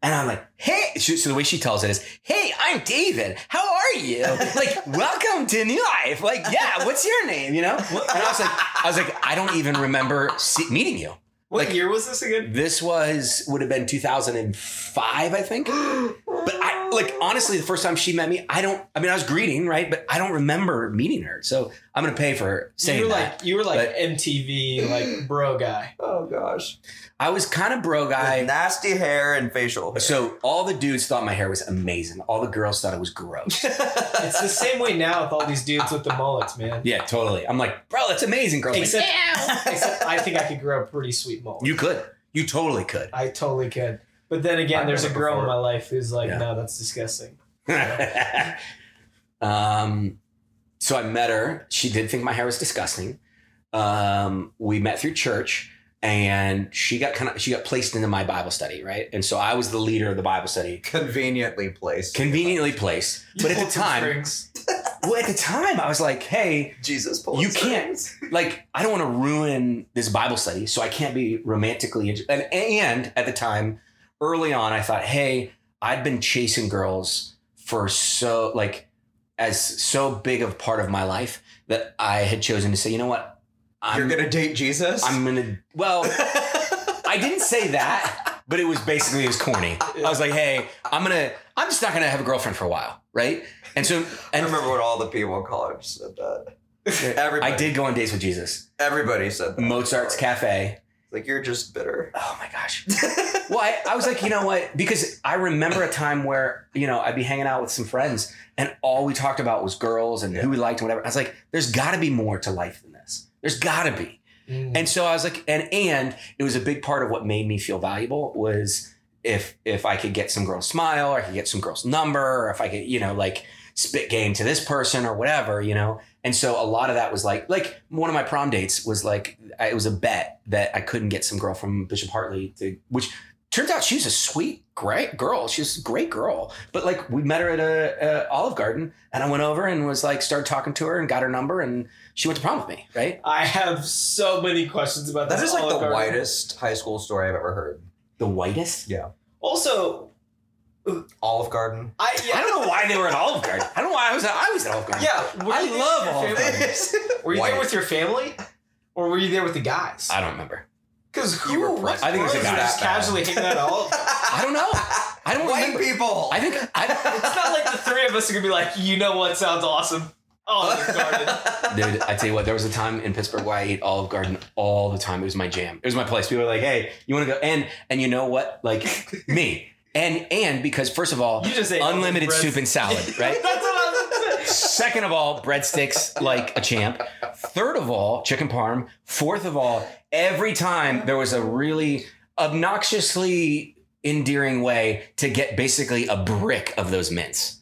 And I'm like, hey. So the way she tells it is, hey, I'm David. How are you? *laughs* Like, welcome to New Life. Like, yeah, what's your name? You know? *laughs* And I was like, I was like, I don't even remember see- meeting you. What Like- year was this again? This was would have been 2005, I think. But I like honestly, the first time she met me, I don't. I mean, I was greeting, right? But I don't remember meeting her. So I'm gonna pay for saying you were that. like you were like But- MTV like bro guy. Oh gosh. I was kind of bro guy. With nasty hair and facial hair. So all the dudes thought my hair was amazing. All the girls thought it was gross. *laughs* It's the same way now with all these dudes with the mullets, man. yeah, totally. I'm like, bro, that's amazing, girls. Except, except I think I could grow a pretty sweet mullet. you could. You totally could. I totally could. But then again, I've there's a done it girl in my life who's like, Yeah. no, that's disgusting. *laughs* um, so I met her. She did think my hair was disgusting. Um, we met through church, and she got kind of she got placed into my Bible study, right? And so I was the leader of the Bible study, conveniently placed. conveniently placed. But at the time, strings. *laughs* well, at the time, I was like, hey, Jesus, you can't *laughs* like I don't want to ruin this Bible study, so I can't be romantically and and at the time, early on, I thought, hey, I'd been chasing girls for so like as so big of part of my life that I had chosen to say, you know what, I'm You're gonna date Jesus. I'm gonna well, *laughs* I didn't say that, but it was basically as corny. I was like, hey, I'm gonna I'm just not gonna have a girlfriend for a while, right? And so *laughs* I remember when all the people in college said that. *laughs* Everybody, I did go on dates with Jesus. Everybody said that. Mozart's Cafe. Like you're just bitter. Oh my gosh. *laughs* Well, I, I was like, you know what? Because I remember a time where, you know, I'd be hanging out with some friends and all we talked about was girls and who we liked and whatever. I was like, there's got to be more to life than this. There's got to be. Mm. And so I was like, and and it was a big part of what made me feel valuable was if if I could get some girl's smile or I could get some girl's number or if I could, you know, like spit game to this person or whatever, you know. And so a lot of that was like like one of my prom dates was like I, it was a bet that I couldn't get some girl from Bishop Hartley to which turns out she's a sweet great girl she's a great girl but like we met her at a, a olive garden and i went over and was like started talking to her and got her number and she went to prom with me right I have so many questions about That That is is like the Garden. whitest high school story I've ever heard. the whitest Also, Olive Garden. I yeah, I don't know why they were at Olive Garden. I don't know why I was at, I was at Olive Garden. Yeah, were I you love Olive? Garden. *laughs* Were you White. there with your family, or were you there with the guys? I don't remember. Because You were? What. I think it was the bros guys. Just casually hanging out at Olive. *laughs* I don't know. I don't White remember. people. I think I, *laughs* It's not like the three of us are gonna be like, you know what sounds awesome? Olive Garden. *laughs* dude. I tell you what, there was a time in Pittsburgh where I ate Olive Garden all the time. It was my jam. It was my place. People were like, "Hey, you want to go?" And and you know what? Like *laughs* me. And and because first of all, You just unlimited soup and salad, *laughs* right? That's what I was. Second of all, breadsticks like a champ. Third of all, chicken parm. Fourth of all, every time there was a really obnoxiously endearing way to get basically a brick of those mints.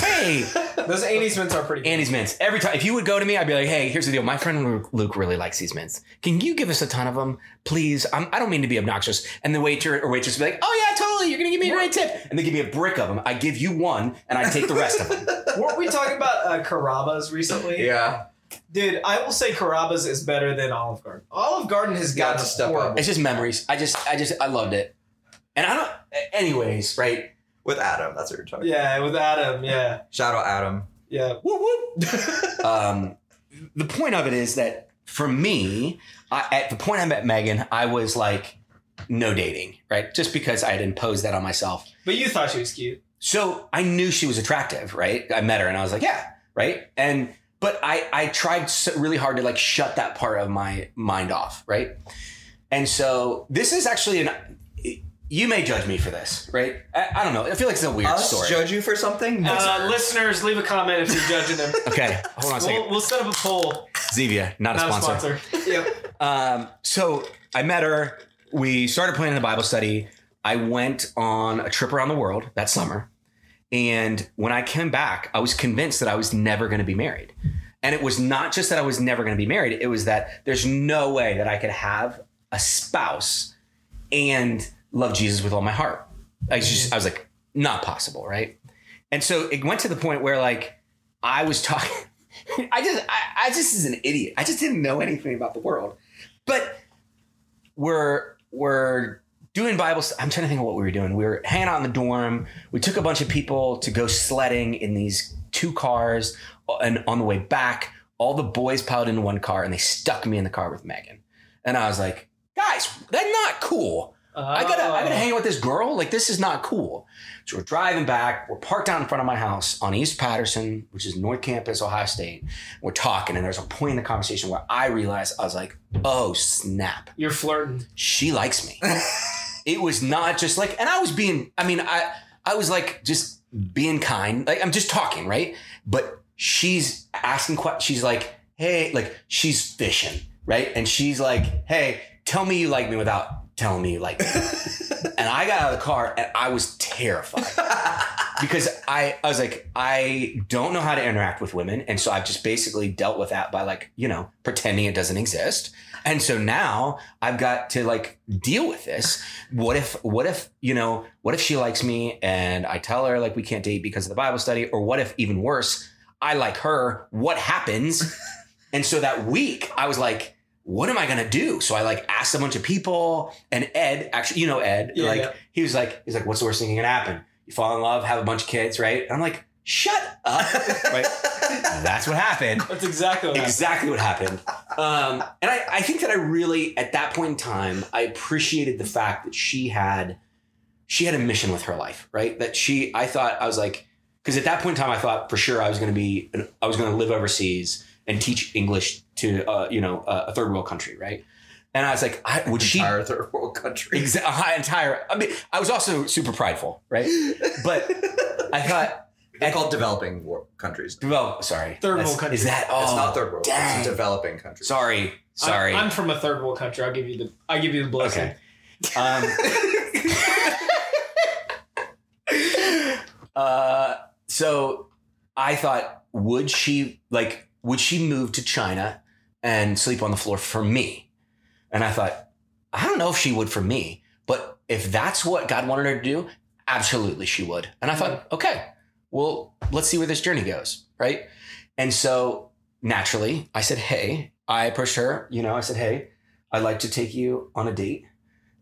Hey, *laughs* Those Andes mints are pretty. Andes mints. Every time, if you would go to me, I'd be like, "Hey, here's the deal. My friend Luke- Luke really likes these mints. Can you give us a ton of them, please? I'm, I don't mean to be obnoxious." And the waiter or waitress would be like, "Oh yeah, totally. You're gonna give me a great tip." And they give me a brick of them. I give you one, and I take the rest of them. *laughs* Weren't we talking about uh, Carrabba's recently? yeah. Dude, I will say Carrabba's is better than Olive Garden. Olive Garden has Got got to step horrible. up. It's just memories. I just, I just, I loved it. And I don't. Anyways, right? With Adam. That's what you're talking Yeah, with Adam. Yeah, Shout out Adam. yeah. Whoop whoop. *laughs* um, the point of it is that for me, I, at the point I met Megan, I was like, no dating, right? Just because I had imposed that on myself. But you thought she was cute. So I knew she was attractive, right? I met her and I was like, yeah, right. And but I I tried so really hard to like shut that part of my mind off, right? And so this is actually an. You may judge me for this, right? I, I don't know. I feel like it's a weird Us story. judge you for something? Uh, listeners, leave a comment if you're judging them. *laughs* okay, hold on a second. we'll, we'll set up a poll. Zevia, not, Not a sponsor. a sponsor. *laughs* yep. Um, so I met her. We started planning the Bible study. I went on a trip around the world that summer. And when I came back, I was convinced that I was never going to be married. And it was not just that I was never going to be married, it was that there's no way that I could have a spouse and love Jesus with all my heart. I was just, I was like, not possible, right? And so it went to the point where like I was talking, *laughs* I just, I, I just is an idiot. I just didn't know anything about the world. But we're we're doing Bible. I'm trying to think of what we were doing. We were hanging out in the dorm. We took a bunch of people to go sledding in these two cars, uh, and on the way back, all the boys piled into one car, and they stuck me in the car with Megan. And I was like, guys, that's not cool. I gotta, I gotta oh. hang out with this girl. Like, this is not cool. So we're driving back. We're parked out in front of my house on East Patterson, which is North Campus, Ohio State. We're talking, and there's a point in the conversation where I realized I was like, oh snap, You're flirting. she likes me. *laughs* it was not just like, and I was being, I mean, I, I was like just being kind. Like I'm just talking, right? But she's asking questions. She's like, hey, like she's fishing, right? And she's like, hey, tell me you like me without telling me like *laughs* and I got out of the car and I was terrified *laughs* because I, I was like, I don't know how to interact with women. And so I've just basically dealt with that by like, you know, pretending it doesn't exist. And so now I've got to like deal with this. What if, what if, you know, what if she likes me and I tell her like we can't date because of the Bible study? Or what if even worse, I like her. What happens? *laughs* and so that week, I was like, what am I gonna do? So I like asked a bunch of people, and Ed, actually, you know Ed, Yeah, like yeah. he was like, he's like, what's the worst thing that can happen? You fall in love, have a bunch of kids, right? And I'm like, shut up. *laughs* right? That's what happened. That's exactly what happened. Exactly what happened. Um, and I, I think that I really, at that point in time, I appreciated the fact that she had, she had a mission with her life, right? That she, I thought, I was like, because at that point in time, I thought for sure I was going to be, I was going to live overseas and teach English to, uh, you know, a a third world country, right? And I was like, I, would she Entire third world country. Exa- entire. I mean, I was also super prideful, right? But I thought, *laughs* They're called developing wor- countries. well, sorry, Third That's- world country. Is that? Oh, it's not third world. dang. It's developing countries. Sorry, sorry. I'm, I'm from a third world country. I'll give you the. I give you the blessing. Okay. Um, *laughs* *laughs* uh, so I thought, would she like? Would she move to China and sleep on the floor for me? And I thought, I don't know if she would for me, but if that's what God wanted her to do, absolutely she would. And I thought, okay, well, let's see where this journey goes, right? And so naturally, I said, hey, I approached her. You know, I said, hey, I'd like to take you on a date.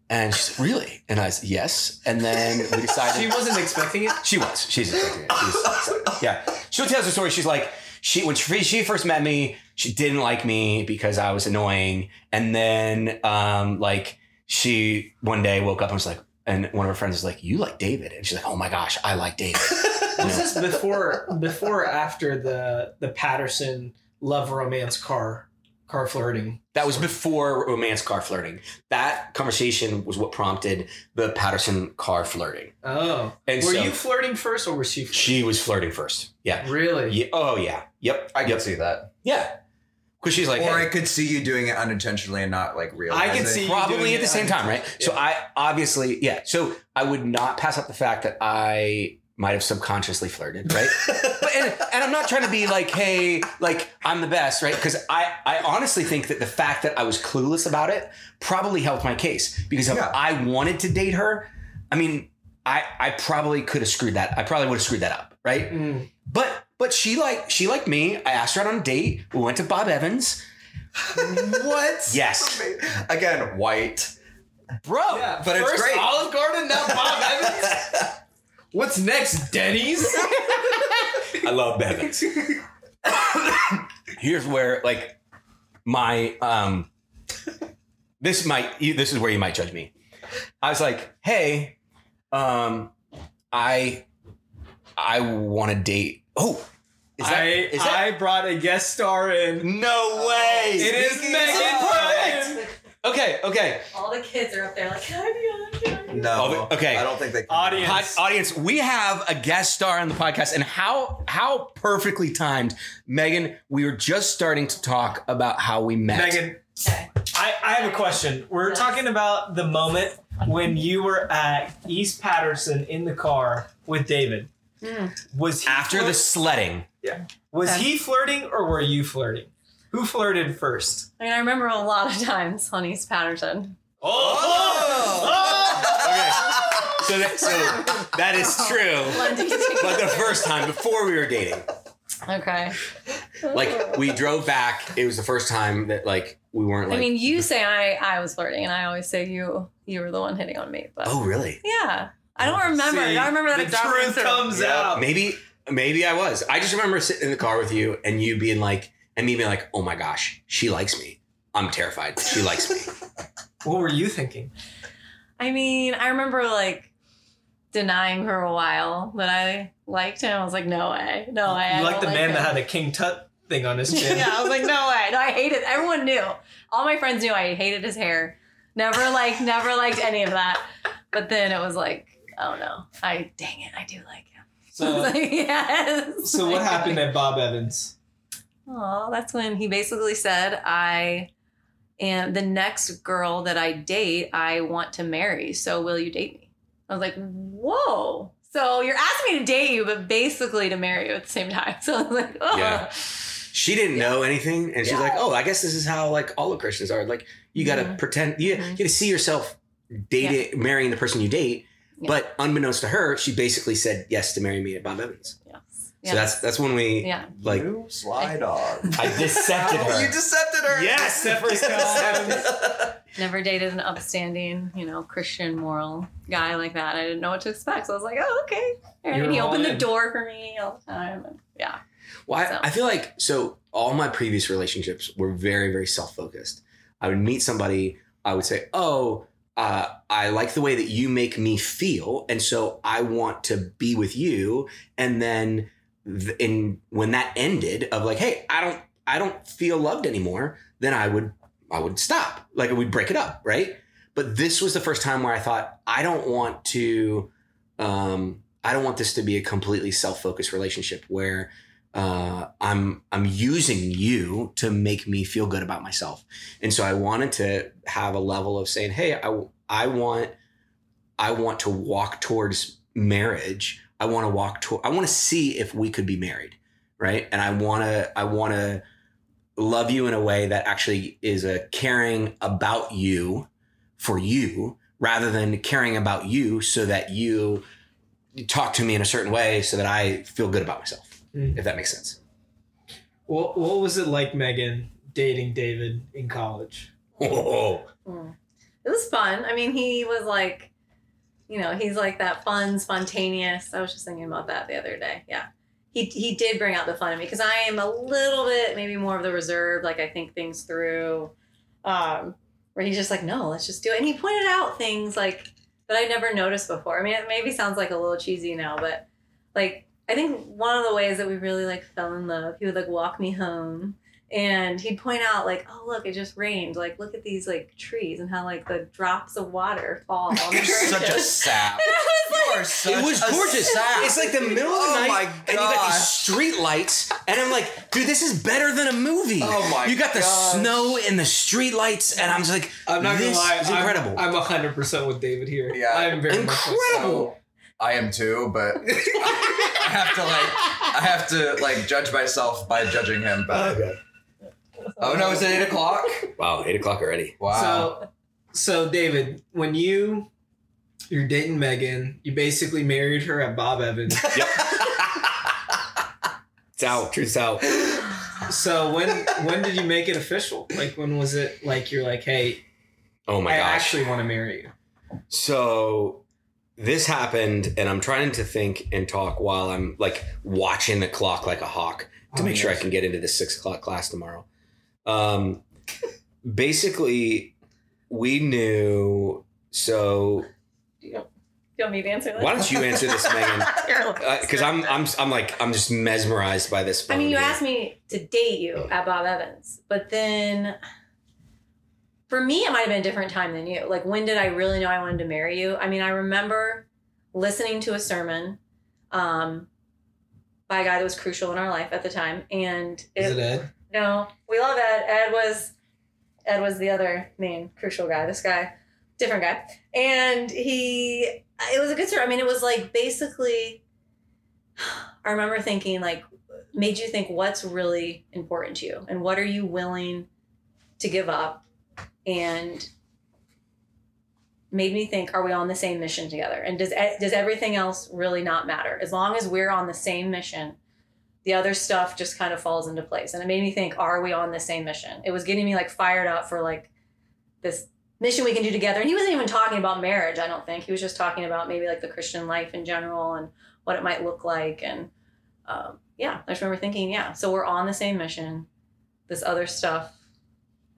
And she said, really? And I said, yes. And then we *laughs* decided. She wasn't expecting it. She was. She's expecting it. She's, yeah. She'll tell us the story. She's like, she when she, she first met me, she didn't like me because I was annoying. And then, um, like, she one day woke up and was like, and one of her friends was like, "You like David?" And she's like, "Oh my gosh, I like David." *laughs* Was this before before or after the the Patterson love romance car car flirting? That was before romance car flirting. That conversation was what prompted the Patterson car flirting. Oh, And were so you flirting first or was she? Flirting? she was flirting first. Yeah. really? yeah. Oh yeah. Yep. I can yep. see that. Yeah. Because she's like, or hey, I could see you doing it unintentionally and not like realizing. I can see- you probably doing at the it same time, right? So I obviously, yeah. So I would not pass up the fact that I might have subconsciously flirted, right? *laughs* but and, and I'm not trying to be like, hey, like I'm the best, right? Because I I honestly think that the fact that I was clueless about it probably helped my case because if Yeah. I wanted to date her, I mean, I I probably could have screwed that. I probably would have screwed that up, right? Mm. But but she like she liked me. I asked her out on a date. We went to Bob Evans. what? Yes, Again, white. bro. Yeah, But it's great. Olive Garden, now Bob *laughs* Evans. What's next, Denny's? *laughs* I love Bevins. Here's where like my um this might this is where you might judge me. I was like, "Hey, um I I want to date." Oh, is that I is that I brought a guest star in. No way. It is Megan of- Ryan. Okay, okay. All the kids are up there like, can I be on? Can I be on?" No. Okay. I don't think they. Can. Audience. Pod- audience, we have a guest star on the podcast, and how how perfectly timed, Megan. We were just starting to talk about how we met. Megan, I, I have a question. We're talking about the moment when you were at East Patterson in the car with David. Mm. Was he after the sledding? Yeah. was Okay. he flirting or were you flirting? Who flirted first? I mean, I remember a lot of times on East Patterson. Oh! so that, so that is true. But the first time before we were dating, Okay. like we drove back, it was the first time that like we weren't like. I mean, you say I I was flirting, and I always say you you were the one hitting on me. But oh really? yeah, I don't remember. See, I don't remember that the exact truth answer. comes Yeah. out. Maybe maybe I was. I just remember sitting in the car with you and you being like, and me being like, oh my gosh, she likes me. I'm terrified. She likes me. *laughs* What were you thinking? I mean, I remember like denying for a while that I liked him. I was like, no way, no way. I you like don't the man him. that had a King Tut thing on his *laughs* chin. yeah, I was like, no way. No, I hated. Everyone knew. All my friends knew I hated his hair. Never like, never liked any of that. But then it was like, oh no, I dang it, I do like him. So, Like, *laughs* yes. so what *laughs* happened at Bob Evans? Oh, that's when he basically said, I and the next girl that I date, I want to marry. So will you date me? I was like, whoa. So you're asking me to date you, but basically to marry you at the same time. *laughs* So I was like, oh. Yeah. She didn't know anything, and she's Yeah. like, "Oh, I guess this is how like all of Christians are. Like, you got to Mhm. pretend. You, you got to see yourself dating, marrying the person you date." Yeah. But unbeknownst to her, she basically said yes to marry me at Bob Evans. Yes. Yeah. So that's that's when we yeah. like you sly dog. I decepted her. *laughs* you decepted her. Yes, first Decepticons. *laughs* Never dated an upstanding, you know, Christian moral guy like that. I didn't know what to expect. So I was like, oh, okay. All right. You were And he all opened the door for me all the time. And yeah. Well, So- I, I feel like so all my previous relationships were very, very self focused. I would meet somebody, I would say, Oh, uh, I like the way that you make me feel. And so I want to be with you. And then th- in when that ended of like, hey, I don't I don't feel loved anymore, then I would I would stop. Like we'd break it up, right? But this was the first time where I thought, I don't want to um I don't want this to be a completely self-focused relationship where uh, I'm I'm using you to make me feel good about myself, and so I wanted to have a level of saying, "Hey, I I want I want to walk towards marriage. I want to walk to I want to see if we could be married, right? And I want to I want to love you in a way that actually is a caring about you for you rather than caring about you so that you talk to me in a certain way so that I feel good about myself." Mm. if that makes sense. What, what was it like, Megan, dating David in college? Oh, Mm. It was fun. I mean, he was like, you know, he's like that fun, spontaneous. I was just thinking about that the other day. Yeah. He, he did bring out the fun in me because I am a little bit maybe more of the reserved, like I think things through. Um, where he's just like, no, let's just do it. And he pointed out things like that I never noticed before. I mean, it maybe sounds like a little cheesy now, but like I think one of the ways that we really like fell in love, he would like walk me home and he'd point out like, oh look, it just rained. Like look at these like trees and how like the drops of water fall on the You're such a sap. *laughs* And I was You are such it was a gorgeous. sap. It's like the middle of the Oh night, my and you got these street lights, and I'm like, dude, this is better than a movie. Oh my You got the gosh. sno and the street lights, and I'm just like, I'm not this gonna lie, is I'm- incredible. I'm, 100% with David here. Yeah. I'm very much so. Incredible. I am too, but *laughs* I have to like I have to like judge myself by judging him. But okay. oh no, is it eight o'clock? Wow, eight o'clock already. Wow. So, so David, when you you're dating Megan, you basically married her at Bob Evans. *laughs* It's out. Truth's out. so when when did you make it official? Like when was it like you're like, hey, Oh my I gosh. actually want to marry you? So this happened, and I'm trying to think and talk while I'm like watching the clock like a hawk to Oh, make sure I can get into the six o'clock class tomorrow. Um, basically, we knew. So you want me to answer that? why don't you answer this, Megan? *laughs* You're- Because I'm I'm I'm like I'm just mesmerized by this. I mean, you phone asked me to date you at Bob Evans, but then for me, it might have been a different time than you. Like, when did I really know I wanted to marry you? I mean, I remember listening to a sermon um, by a guy that was crucial in our life at the time, and Is it Ed? no, we love Ed. Ed was Ed was the other main crucial guy. This guy, different guy, and he. It was a good story. I mean, it was like basically. I remember thinking like, made you think what's really important to you and what are you willing to give up, and made me think, are we on the same mission together? And does does everything else really not matter? As long as we're on the same mission? the other stuff just kind of falls into place. And it made me think are we on the same mission? It was getting me like fired up for like this mission we can do together. And he wasn't even talking about marriage i don't think. He was just talking about maybe like the christian life in general and what it might look like. And um, yeah i just remember thinking yeah so we're on the same mission. This other stuff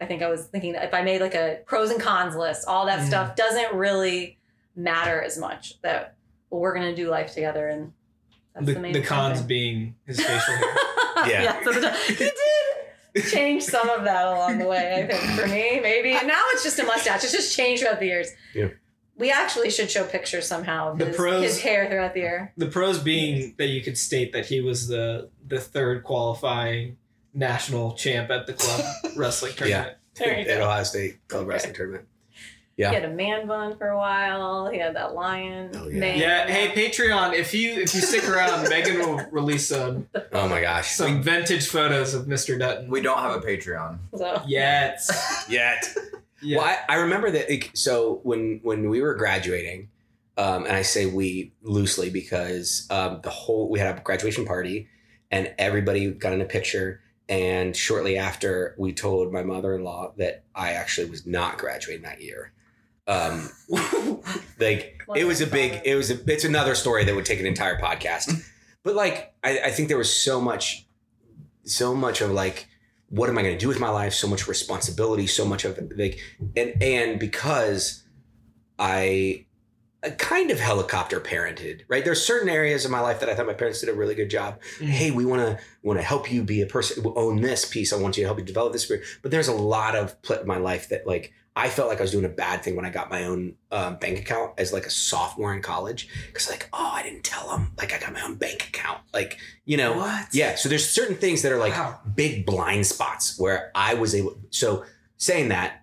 i think i was thinking that if i made like a pros and cons list all that Mhm. stuff doesn't really matter as much that well we're going to do life together and that's The, the, main the cons thing. being his facial hair. *laughs* Yeah. so the, *laughs* he did change some of that along the way. I think for me, maybe *laughs* now it's just a mustache. It's just changed throughout the years. Yeah. We actually should show pictures somehow of The his, pros- his hair throughout the year. The pros being that you could state that he was the the third qualifying national champ at the club *laughs* wrestling tournament. There you At go. Ohio State Club Okay. Wrestling Tournament. Yeah. He had a man bun for a while. He had that lion. Oh, yeah. mane. Yeah, hey Patreon, if you if you stick around, *laughs* Megan will release some Oh my gosh. some vintage photos of Mr. Dutton. we don't have a Patreon. So Yet. *laughs* Yet. Yeah. Well, I, I remember that. Like, so when when we were graduating, Um, and I say we loosely because um, the whole we had a graduation party, and everybody got in a picture. And shortly after, we told my mother in law that I actually was not graduating that year. Um, *laughs* like it was a big it was a it's another story that would take an entire podcast. *laughs* But like I, I think there was so much so much of like what am i going to do with my life? So much responsibility so much of like and and because i I kind of helicopter parented right? There's certain areas of my life that i thought my parents did a really good job. Hey we want to want to help you be a person own this piece. I want you to help you develop this but there's a lot of pl- my life that like I felt like I was doing a bad thing when I got my own um, bank account as like a sophomore in college. Because like oh I didn't tell them like I got my own bank account. Like you know? What? yeah so there's certain things that are like Wow. big blind spots where I was able so saying that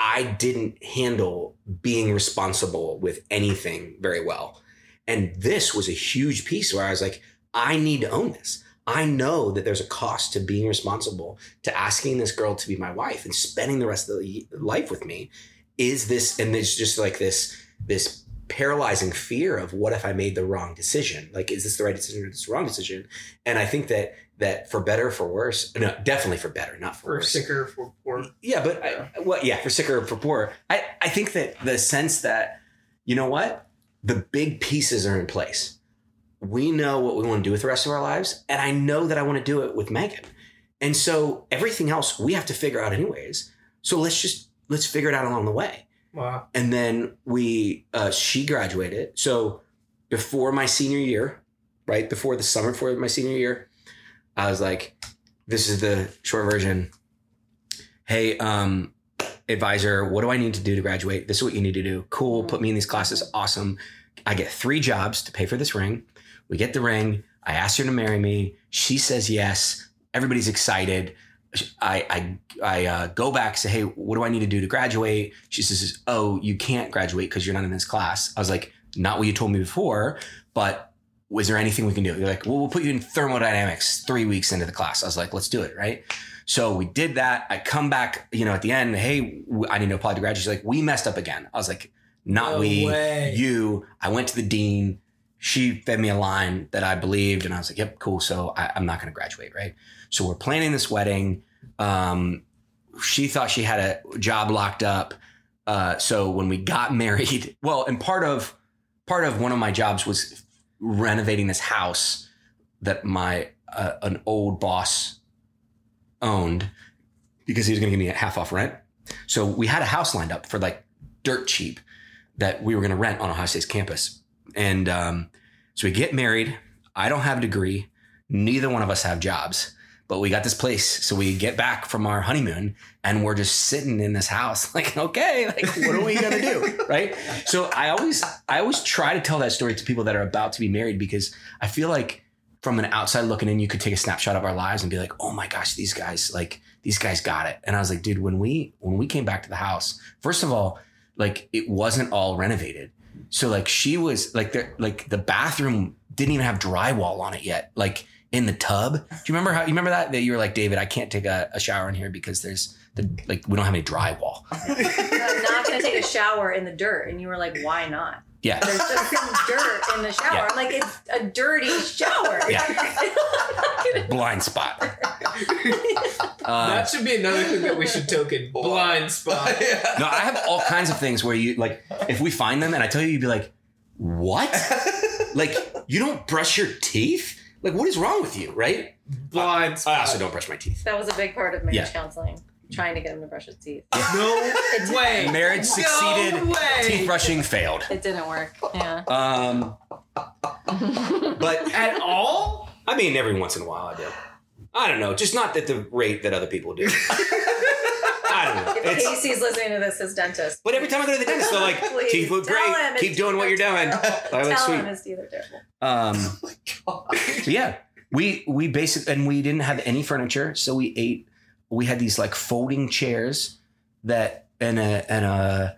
I, didn't handle being responsible with anything very well. And this was a huge piece where I was like I need to own this. I know that there's a cost to being responsible to asking this girl to be my wife and spending the rest of the life with me. Is this and there's just like this this paralyzing fear of what if i made the wrong decision? Like is this the right decision or is this the wrong decision? And i think that that for better or for worse no definitely for better not for, For worse. sicker, for poor. yeah but I, well yeah for sicker or for poor. I i think that the sense that you know what? The big pieces are in place. We know what we want to do with the rest of our lives and i know that i want to do it with megan. And so everything else we have to figure out anyways. So let's just let's figure it out along the way. Wow. and then we uh, she graduated. So before my senior year right before the summer before my senior year i was like this is the short version. Hey um advisor what do i need to do to graduate? This is what you need to do. Cool put me in these classes. Awesome. I get three jobs to pay for this ring. We get the ring. I ask her to marry me. She says yes. Everybody's excited. I I I uh, go back say, hey, what do I need to do to graduate? She says, oh, you can't graduate because you're not in this class. I was like, not what you told me before, but was there anything we can do? They're like, well, we'll put you in thermodynamics three weeks into the class. I was like, let's do it, right? So we did that. I come back, you know, at the end, hey, I need to apply to graduate. She's like, we messed up again. I was like, not No we, way. you. I went to the dean. She fed me a line that I believed, and I was like, yep, cool. So I, I'm not going to graduate, right? So we're planning this wedding. Um, she thought she had a job locked up. Uh, so when we got *laughs* married, well, and part of part of one of my jobs was renovating this house that my uh, an old boss owned because he was going to give me a half off rent. So we had a house lined up for like dirt cheap that we were going to rent on Ohio State's campus. And um, so we get married. I don't have a degree. Neither one of us have jobs, but we got this place. So we get back from our honeymoon and we're just sitting in this house, *laughs* like, okay, like, what are we to do? *laughs* Right. So I always, I always try to tell that story to people that are about to be married because I feel like from an outside looking in, you could take a snapshot of our lives and be like, oh my gosh, these guys, like, these guys got it. And I was like, dude, when we, when we came back to the house, first of all, like, it wasn't all renovated. So like she was like the like the bathroom didn't even have drywall on it yet. Like in the tub. Do you remember how you remember that that you were like David? I can't take a, a shower in here because there's the like we don't have any drywall. *laughs* I'm not going to take a shower in the dirt. And you were like, why not? Yeah, There's just some dirt in the shower. Yeah. I'm like, it's a dirty shower. *laughs* blind spot. Um, that should be another thing that we should token. Blind spot. *laughs* no, I have all kinds of things where you like if we find them and I tell you, you'd be like, what? like you don't brush your teeth? Like what is wrong with you? Right? Blind I spot. also don't brush my teeth. That was a big part of marriage Yeah. counseling, trying to get him to brush his teeth. No *laughs* way. Marriage succeeded. No way. Teeth brushing failed. It didn't work. Yeah. Um, but *laughs* At all? I mean, every once in a while I do. I don't know, just not at the rate that other people do. *laughs* Know. If *laughs* It's, Casey's listening to this, his dentist. but every time I go to the dentist, they're like, *laughs* Please "Teeth look great. Keep doing what you're doing." terrible. I look Tell sweet. him his teeth are terrible. Um, *laughs* Oh my god. yeah, we we basically and we didn't have any furniture, so we ate. We had these like folding chairs that and a and a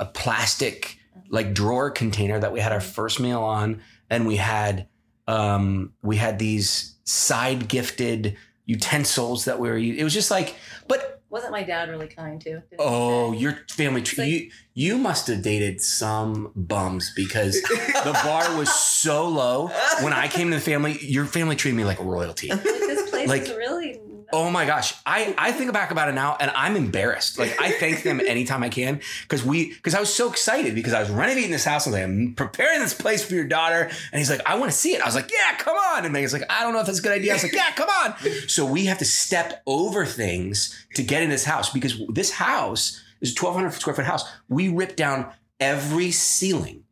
a plastic like drawer container that we had our first meal on, and we had um we had these side gifted utensils that we were. It was just like, but Wasn't my dad really kind too? Oh, your family tree. Like- you you must have dated some bums because the bar was so low. When I came to the family, your family treated me like royalty. Like, this place like- is really. Oh my gosh. I, I think back about it now and I'm embarrassed. Like I thank them *laughs* anytime I can because we because I was so excited because I was renovating this house I was like, I'm preparing this place for your daughter. And he's like, I want to see it. I was like, yeah, come on. And Megan's like, I don't know if that's a good idea. I was like, yeah, come on. So we have to step over things to get in this house because this house is a 1,200 square foot house. We ripped down every ceiling.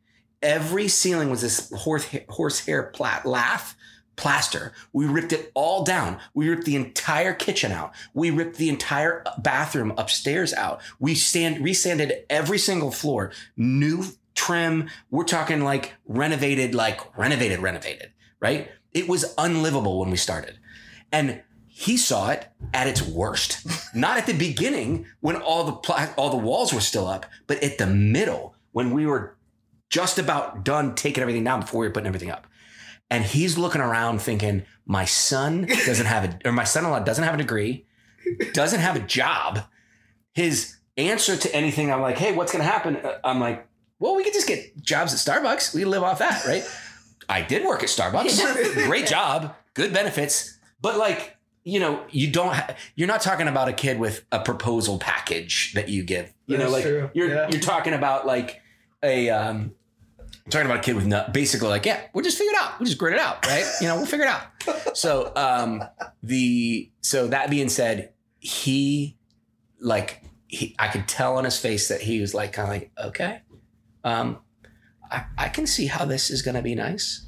Every ceiling was this horse horsehair plat laugh plaster. We ripped it all down. We ripped the entire kitchen out. We ripped the entire bathroom upstairs out. We stand resanded every single floor. New trim. We're talking like renovated, like renovated, renovated, right? It was unlivable when we started. And he saw it at its worst. *laughs* Not at the beginning when all the pla- all the walls were still up, but at the middle when we were just about done taking everything down before we were putting everything up. And he's looking around thinking, my son doesn't have a, or my son-in-law doesn't have a degree, doesn't have a job. His answer to anything, I'm like, hey, what's going to happen? Uh, I'm like, well, we could just get jobs at Starbucks. We live off that, right? I did work at Starbucks. Great job, good benefits. But like, you know, you don't, ha- you're not talking about a kid with a proposal package that you give. You know, like true. you're, Yeah. you're talking about like a, um, I'm talking about a kid with no, basically like, yeah, we'll just figure it out. We'll just grit it out, right? You know, we'll figure it out. So, um, the, so that being said, he, like, he, I could tell on his face that he was like, kind of like, okay, um, I, I can see how this is going to be nice.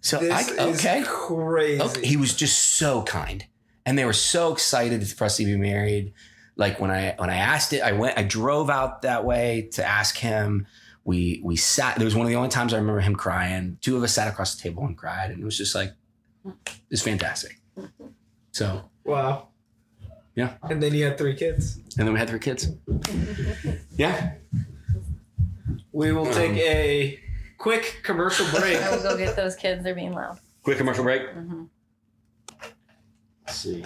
So I, okay. is crazy. Okay, he was just so kind, and they were so excited for us to be married. Like when I when I asked it, I went, I drove out that way to ask him. We we sat. There was one of the only times I remember him crying. Two of us sat across the table and cried, and it was just like, it was fantastic. So, Wow. Yeah. And then you had three kids. and then we had three kids. *laughs* Yeah, We will take Um, a quick commercial break. I will go get those kids. They're being loud. quick commercial break. hmm Let's see.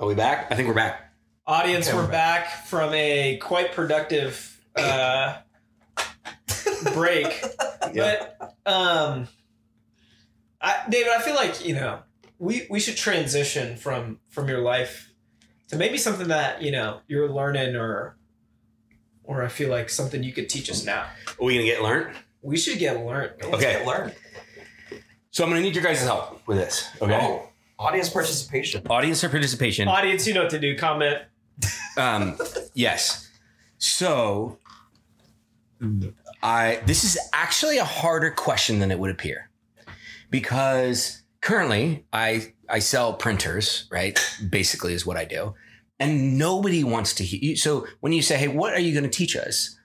Are we back? I think we're back. Audience, Okay, we're we're back from a quite productive uh, break. *laughs* But um, I, David, I feel like you know we we should transition from from your life to maybe something that you know you're learning or or I feel like something you could teach us now. Are we gonna get learned? We should get learned. Okay. learned. So I'm gonna need your guys' help with this. Okay. Oh, audience participation. Audience participation. Audience, you know what to do. Comment. Um, yes. So, I this is actually a harder question than it would appear, because currently I I sell printers, right? Basically, is what I do, and nobody wants to hear. So when you say, "Hey, what are you going to teach us?"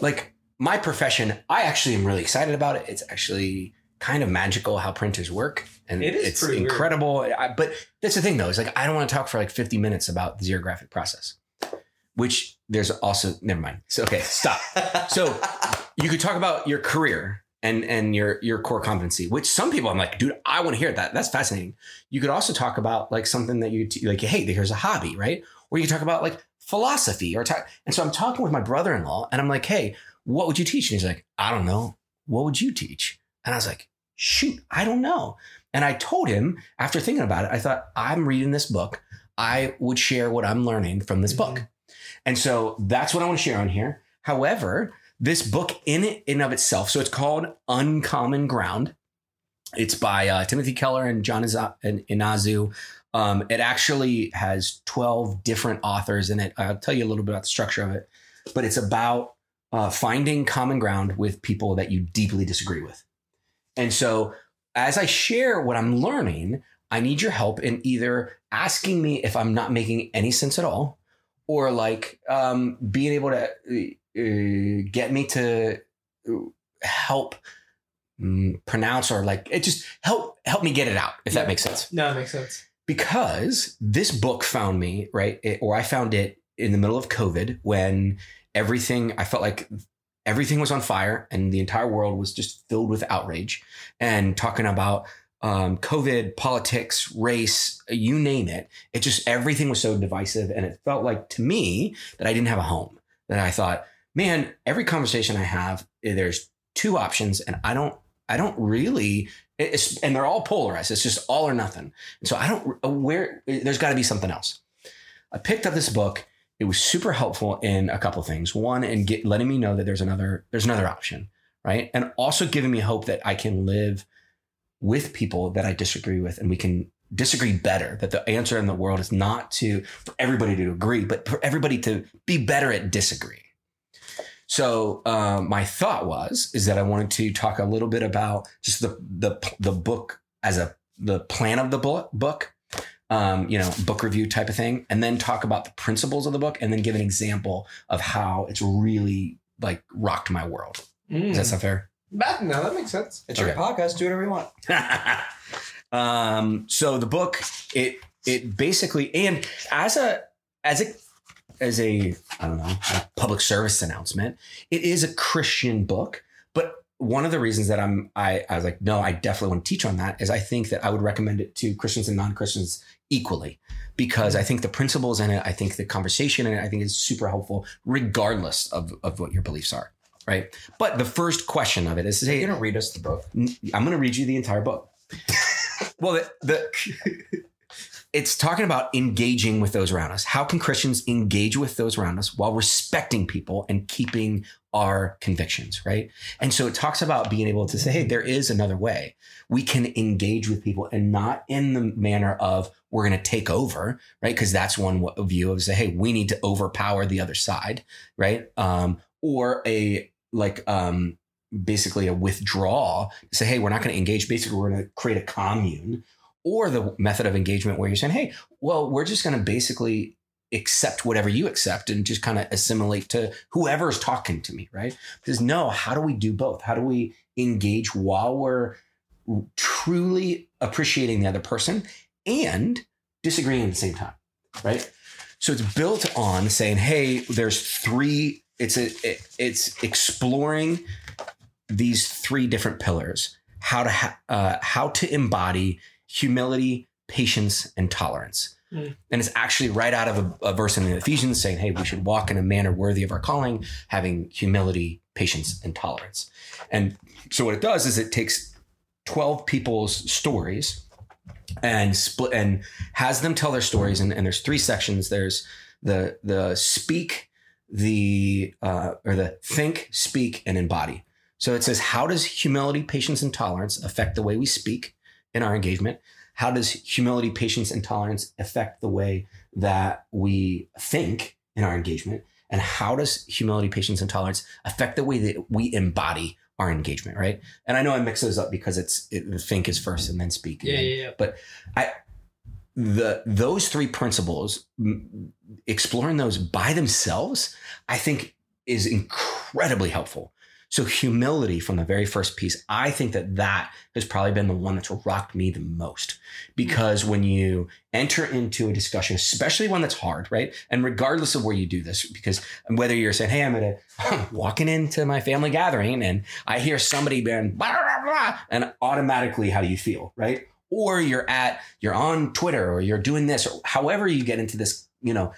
Like my profession, I actually am really excited about it. It's actually kind of magical how printers work, and It is it's pretty incredible. I, but that's the thing, though. Is like I don't want to talk for like 50 minutes about the xerographic process, which there's also never mind. So okay, stop. So you could talk about your career and and your your core competency, which some people I'm like, dude, I want to hear that. That's fascinating. You could also talk about like something that you like. Hey, here's a hobby, right? Or you could talk about like philosophy or talk. And so I'm talking with my brother-in-law, and I'm like, hey, what would you teach? And he's like, I don't know. What would you teach? And I was like, shoot, I don't know. And I told him after thinking about it, I thought I'm reading this book. I would share what I'm learning from this book. Mm-hmm. And so that's what I want to share on here. However, this book in it in of itself, so it's called Uncommon Ground. It's by uh, Timothy Keller and John Iza- and Inazu. Um, it actually has 12 different authors in it. I'll tell you a little bit about the structure of it, but it's about uh, finding common ground with people that you deeply disagree with. And so as I share what I'm learning, I need your help in either asking me if I'm not making any sense at all, or like um, being able to uh, get me to uh, help mm, pronounce or like it just help help me get it out if Yeah. that makes sense No, it makes sense. because this book found me right it, or i found it in the middle of covid when everything i felt like everything was on fire and the entire world was just filled with outrage and talking about um, COVID, politics, race, you name it. It just everything was so divisive, and it felt like to me that I didn't have a home. That I thought, man, every conversation I have, eh, there's two options, and I don't, I don't really, it's, and they're all polarized. It's just all or nothing. And so I don't uh, where there's got to be something else. I picked up this book. It was super helpful in a couple things. One, in get, letting me know that there's another there's another option, right? And also giving me hope that I can live with people that I disagree with, and we can disagree better. That the answer in the world is not to for everybody to agree, but for everybody to be better at disagreeing So um, my thought was is that I wanted to talk a little bit about just the the the book as a the plan of the book book um, you know, book review type of thing, and then talk about the principles of the book, and then give an example of how it's really like rocked my world. Does that sound fair? That, no, that makes sense. It's your Okay. podcast. Do whatever you want. *laughs* um, so the book, it it basically, and as a as a as a I don't know a public service announcement, it is a Christian book. But one of the reasons that I'm I, I was like, no, I definitely want to teach on that is I think that I would recommend it to Christians and non Christians equally because I think the principles in it, I think the conversation in it, I think is super helpful regardless of of what your beliefs are. Right. But the first question of it is, hey, You're gonna read us the book. I'm going to read you the entire book. *laughs* well, the, the it's talking about engaging with those around us. How can Christians engage with those around us while respecting people and keeping our convictions, right? And so it talks about being able to say, hey, there is another way. We can engage with people and not in the manner of we're going to take over, right? Because that's one view of say, hey, we need to overpower the other side, right? Um, or a like um, basically a withdrawal say hey we're not going to engage basically we're going to create a commune or the method of engagement where you're saying hey well we're just going to basically accept whatever you accept and just kind of assimilate to whoever is talking to me right? Because no how do we do both? How do we engage while we're truly appreciating the other person and disagreeing at the same time right? So it's built on saying hey there's three it's a it, it's exploring these three different pillars how to ha- uh, how to embody humility patience and tolerance. Mm. and it's actually right out of a, a verse in the ephesians saying hey we should walk in a manner worthy of our calling having humility patience and tolerance. And so what it does is it takes 12 people's stories and split and has them tell their stories. And, and there's three sections. There's the the speak the uh, or the think speak and embody so it says, how does humility, patience, and tolerance affect the way we speak in our engagement? How does humility, patience, and tolerance affect the way that we think in our engagement? And how does humility, patience, and tolerance affect the way that we embody our engagement? Right. And I know I mix those up because it's it, think is first and then speak. and Yeah, then- yeah, yeah. The those three principles exploring those by themselves i think is incredibly helpful. So humility from the very first piece i think that that has probably been the one that's rocked me the most. Because when you enter into a discussion especially one that's hard right? And regardless of where you do this because whether you're saying hey i'm gonna I'm *laughs* walking into my family gathering and i hear somebody being blah, blah, blah, and automatically how do you feel right or you're at you're on Twitter or you're doing this or however you get into this, you know,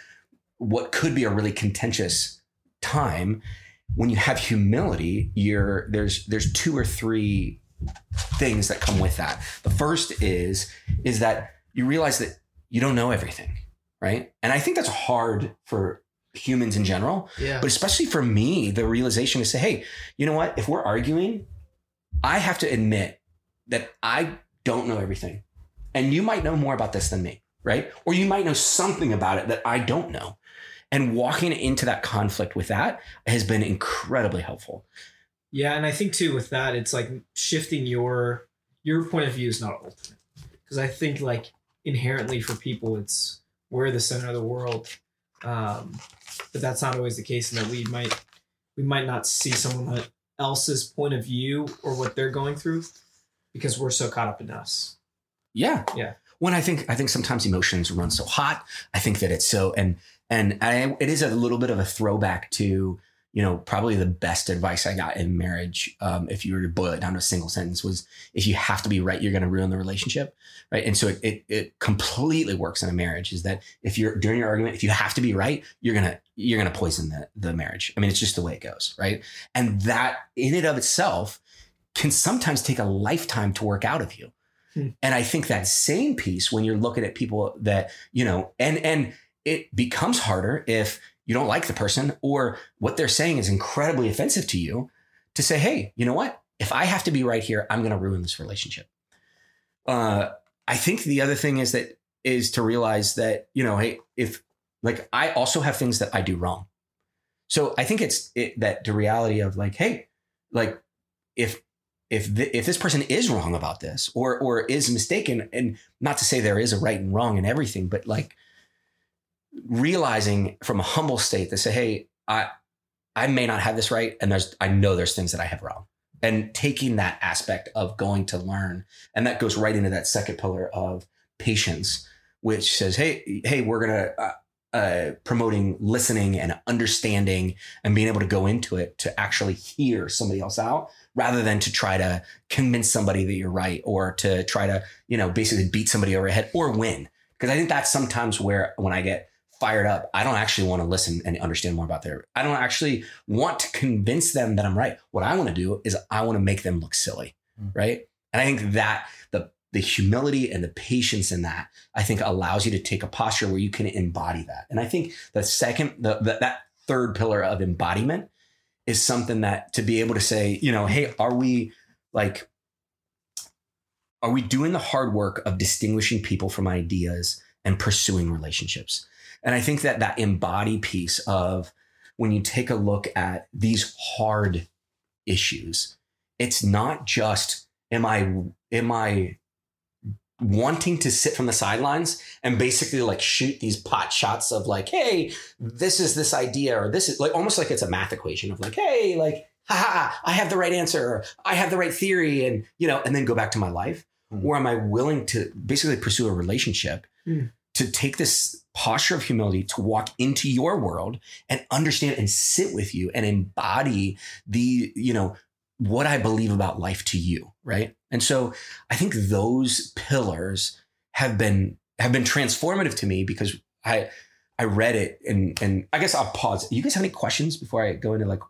what could be a really contentious time when you have humility, you're there's there's two or three things that come with that. The first is is that you realize that you don't know everything, right? And I think that's hard for humans in general, Yeah. but especially for me, the realization is say, hey, you know what? If we're arguing, I have to admit that I don't know everything. And you might know more about this than me, right? Or you might know something about it that I don't know. And walking into that conflict with that has been incredibly helpful. Yeah, and I think too with that, it's like shifting your your point of view is not ultimate because I think like inherently for people, it's we're the center of the world, um, but that's not always the case, and that we might we might not see someone else's point of view or what they're going through because we're so caught up in us. Yeah. Yeah. When I think I think sometimes emotions run so hot. I think that it's so and and I, it is a little bit of a throwback to you know, probably the best advice I got in marriage, um, if you were to boil it down to a single sentence, was if you have to be right, you're going to ruin the relationship, right? And so it, it it completely works in a marriage. Is that if you're during your argument, if you have to be right, you're gonna you're gonna poison the the marriage. I mean, it's just the way it goes, right? And that in and of itself can sometimes take a lifetime to work out of you. Hmm. And I think that same piece when you're looking at people that you know, and and it becomes harder if you don't like the person or what they're saying is incredibly offensive to you to say, hey, you know what? If I have to be right here, I'm going to ruin this relationship. Uh, I think the other thing is that is to realize that, you know, hey, if like I also have things that I do wrong. So I think it's it, that the reality of like, hey, like if if th- if this person is wrong about this or or is mistaken, and not to say there is a right and wrong in everything, but like realizing from a humble state to say, hey, I I may not have this right, and there's I know there's things that I have wrong, and taking that aspect of going to learn, and that goes right into that second pillar of patience, which says, hey, hey, we're gonna. Uh, uh, promoting listening and understanding and being able to go into it to actually hear somebody else out rather than to try to convince somebody that you're right or to try to you know basically beat somebody over the head or win. Because i think that's sometimes where when i get fired up i don't actually want to listen and understand more about their i don't actually want to convince them that i'm right. What i want to do is i want to make them look silly Mm. right? And i think that the the humility and the patience in that i think allows you to take a posture where you can embody that. And i think the second the, the that third pillar of embodiment is something that to be able to say you know hey are we like are we doing the hard work of distinguishing people from ideas and pursuing relationships? And i think that that embody piece of when you take a look at these hard issues it's not just am i am i wanting to sit from the sidelines and basically like shoot these pot shots of like hey this is this idea or this is like almost like it's a math equation of like hey like haha i have the right answer or i have the right theory and you know and then go back to my life Hmm. or am i willing to basically pursue a relationship Hmm. to take this posture of humility to walk into your world and understand and sit with you and embody the you know what I believe about life to you, right? And so I think those pillars have been have been transformative to me because I I read it and and I guess I'll pause. You guys have any questions before I go into like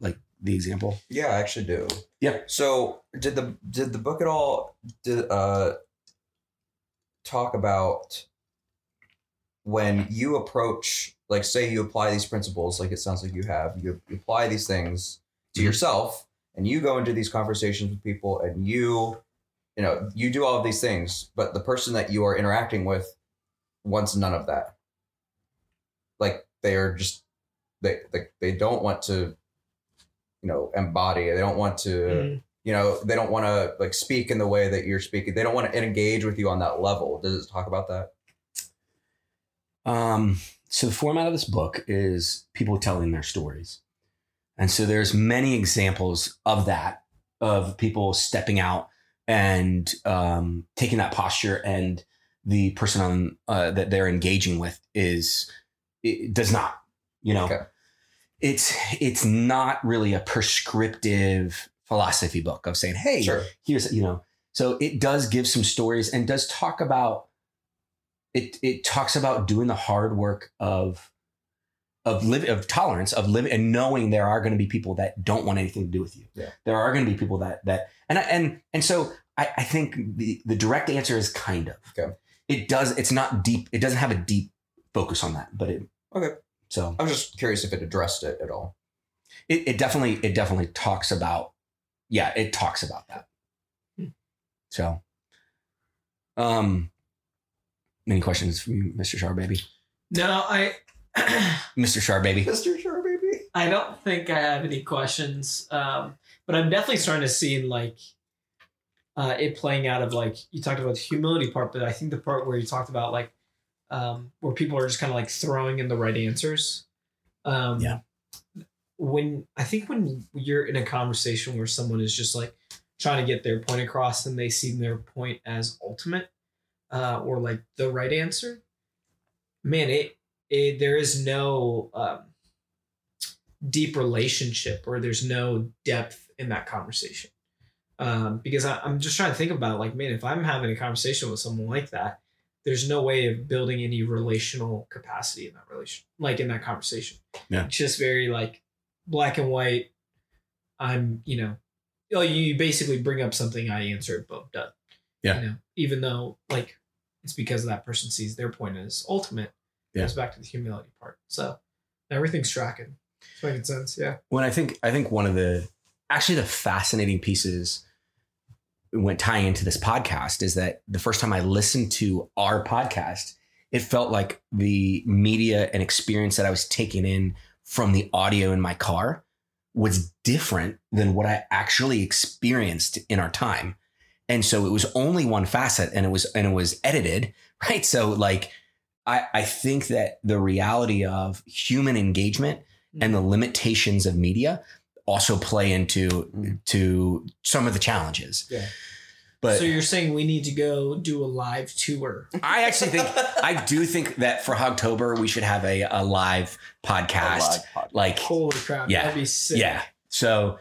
like the example? Yeah, I actually do. Yeah. So did the did the book at all did, uh, talk about when you approach like say you apply these principles like it sounds like you have you, you apply these things to Mhm. yourself and you go into these conversations with people and you you know you do all of these things but the person that you are interacting with wants none of that like they are just they they, they don't want to you know embody they don't want to Mm. you know they don't want to like speak in the way that you're speaking they don't want to engage with you on that level does it talk about that Um, so the format of this book is people telling their stories. And so there's many examples of that, of people stepping out and um, taking that posture and the person on uh, that they're engaging with is it does not, you know, Okay. it's it's not really a prescriptive philosophy book of saying, hey, sure. here's you know? So it does give some stories and does talk about it it talks about doing the hard work of of live of tolerance of living and knowing there are going to be people that don't want anything to do with you Yeah. there are going to be people that that and I- and and so i i think the the direct answer is kind of Okay. it does it's not deep it doesn't have a deep focus on that but it Okay. so i'm just curious if it addressed it at all it, it definitely it definitely talks about yeah it talks about that so um any questions from you mr shar baby No, I *clears throat* mr shar baby mr sure baby I don't think I have any questions. Um, but I'm definitely starting to see like uh, it playing out of like you talked about the humility part, but I think the part where you talked about like um, where people are just kind of like throwing in the right answers. Um, Yeah. When I think when you're in a conversation where someone is just like trying to get their point across and they see their point as ultimate uh, or like the right answer, man, it, it there is no um, deep relationship or there's no depth in that conversation. Um, because I, I'm just trying to think about like, man, if I'm having a conversation with someone like that, there's no way of building any relational capacity in that relation, like in that conversation. Yeah. It's just very like black and white. I'm, you know, oh, you basically bring up something, I answer boom, done. Yeah. You know, even though like it's because that person sees their point as ultimate. Yeah. Goes back to the humility part. So everything's tracking. It's making sense. Yeah. when I think I think one of the actually the fascinating pieces when tying into this podcast is that the first time I listened to our podcast, it felt like the media and experience that I was taking in from the audio in my car was different than what I actually experienced in our time. And so it was only one facet and it was and it was edited, *laughs* right? So like I, I think that the reality of human engagement and the limitations of media also play into to some of the challenges. Yeah. But so you're saying we need to go do a live tour? I actually think *laughs* I do think that for Hogtober we should have a, a live podcast. A live podcast. Like Holy crap! Yeah. That'd be sick. yeah. So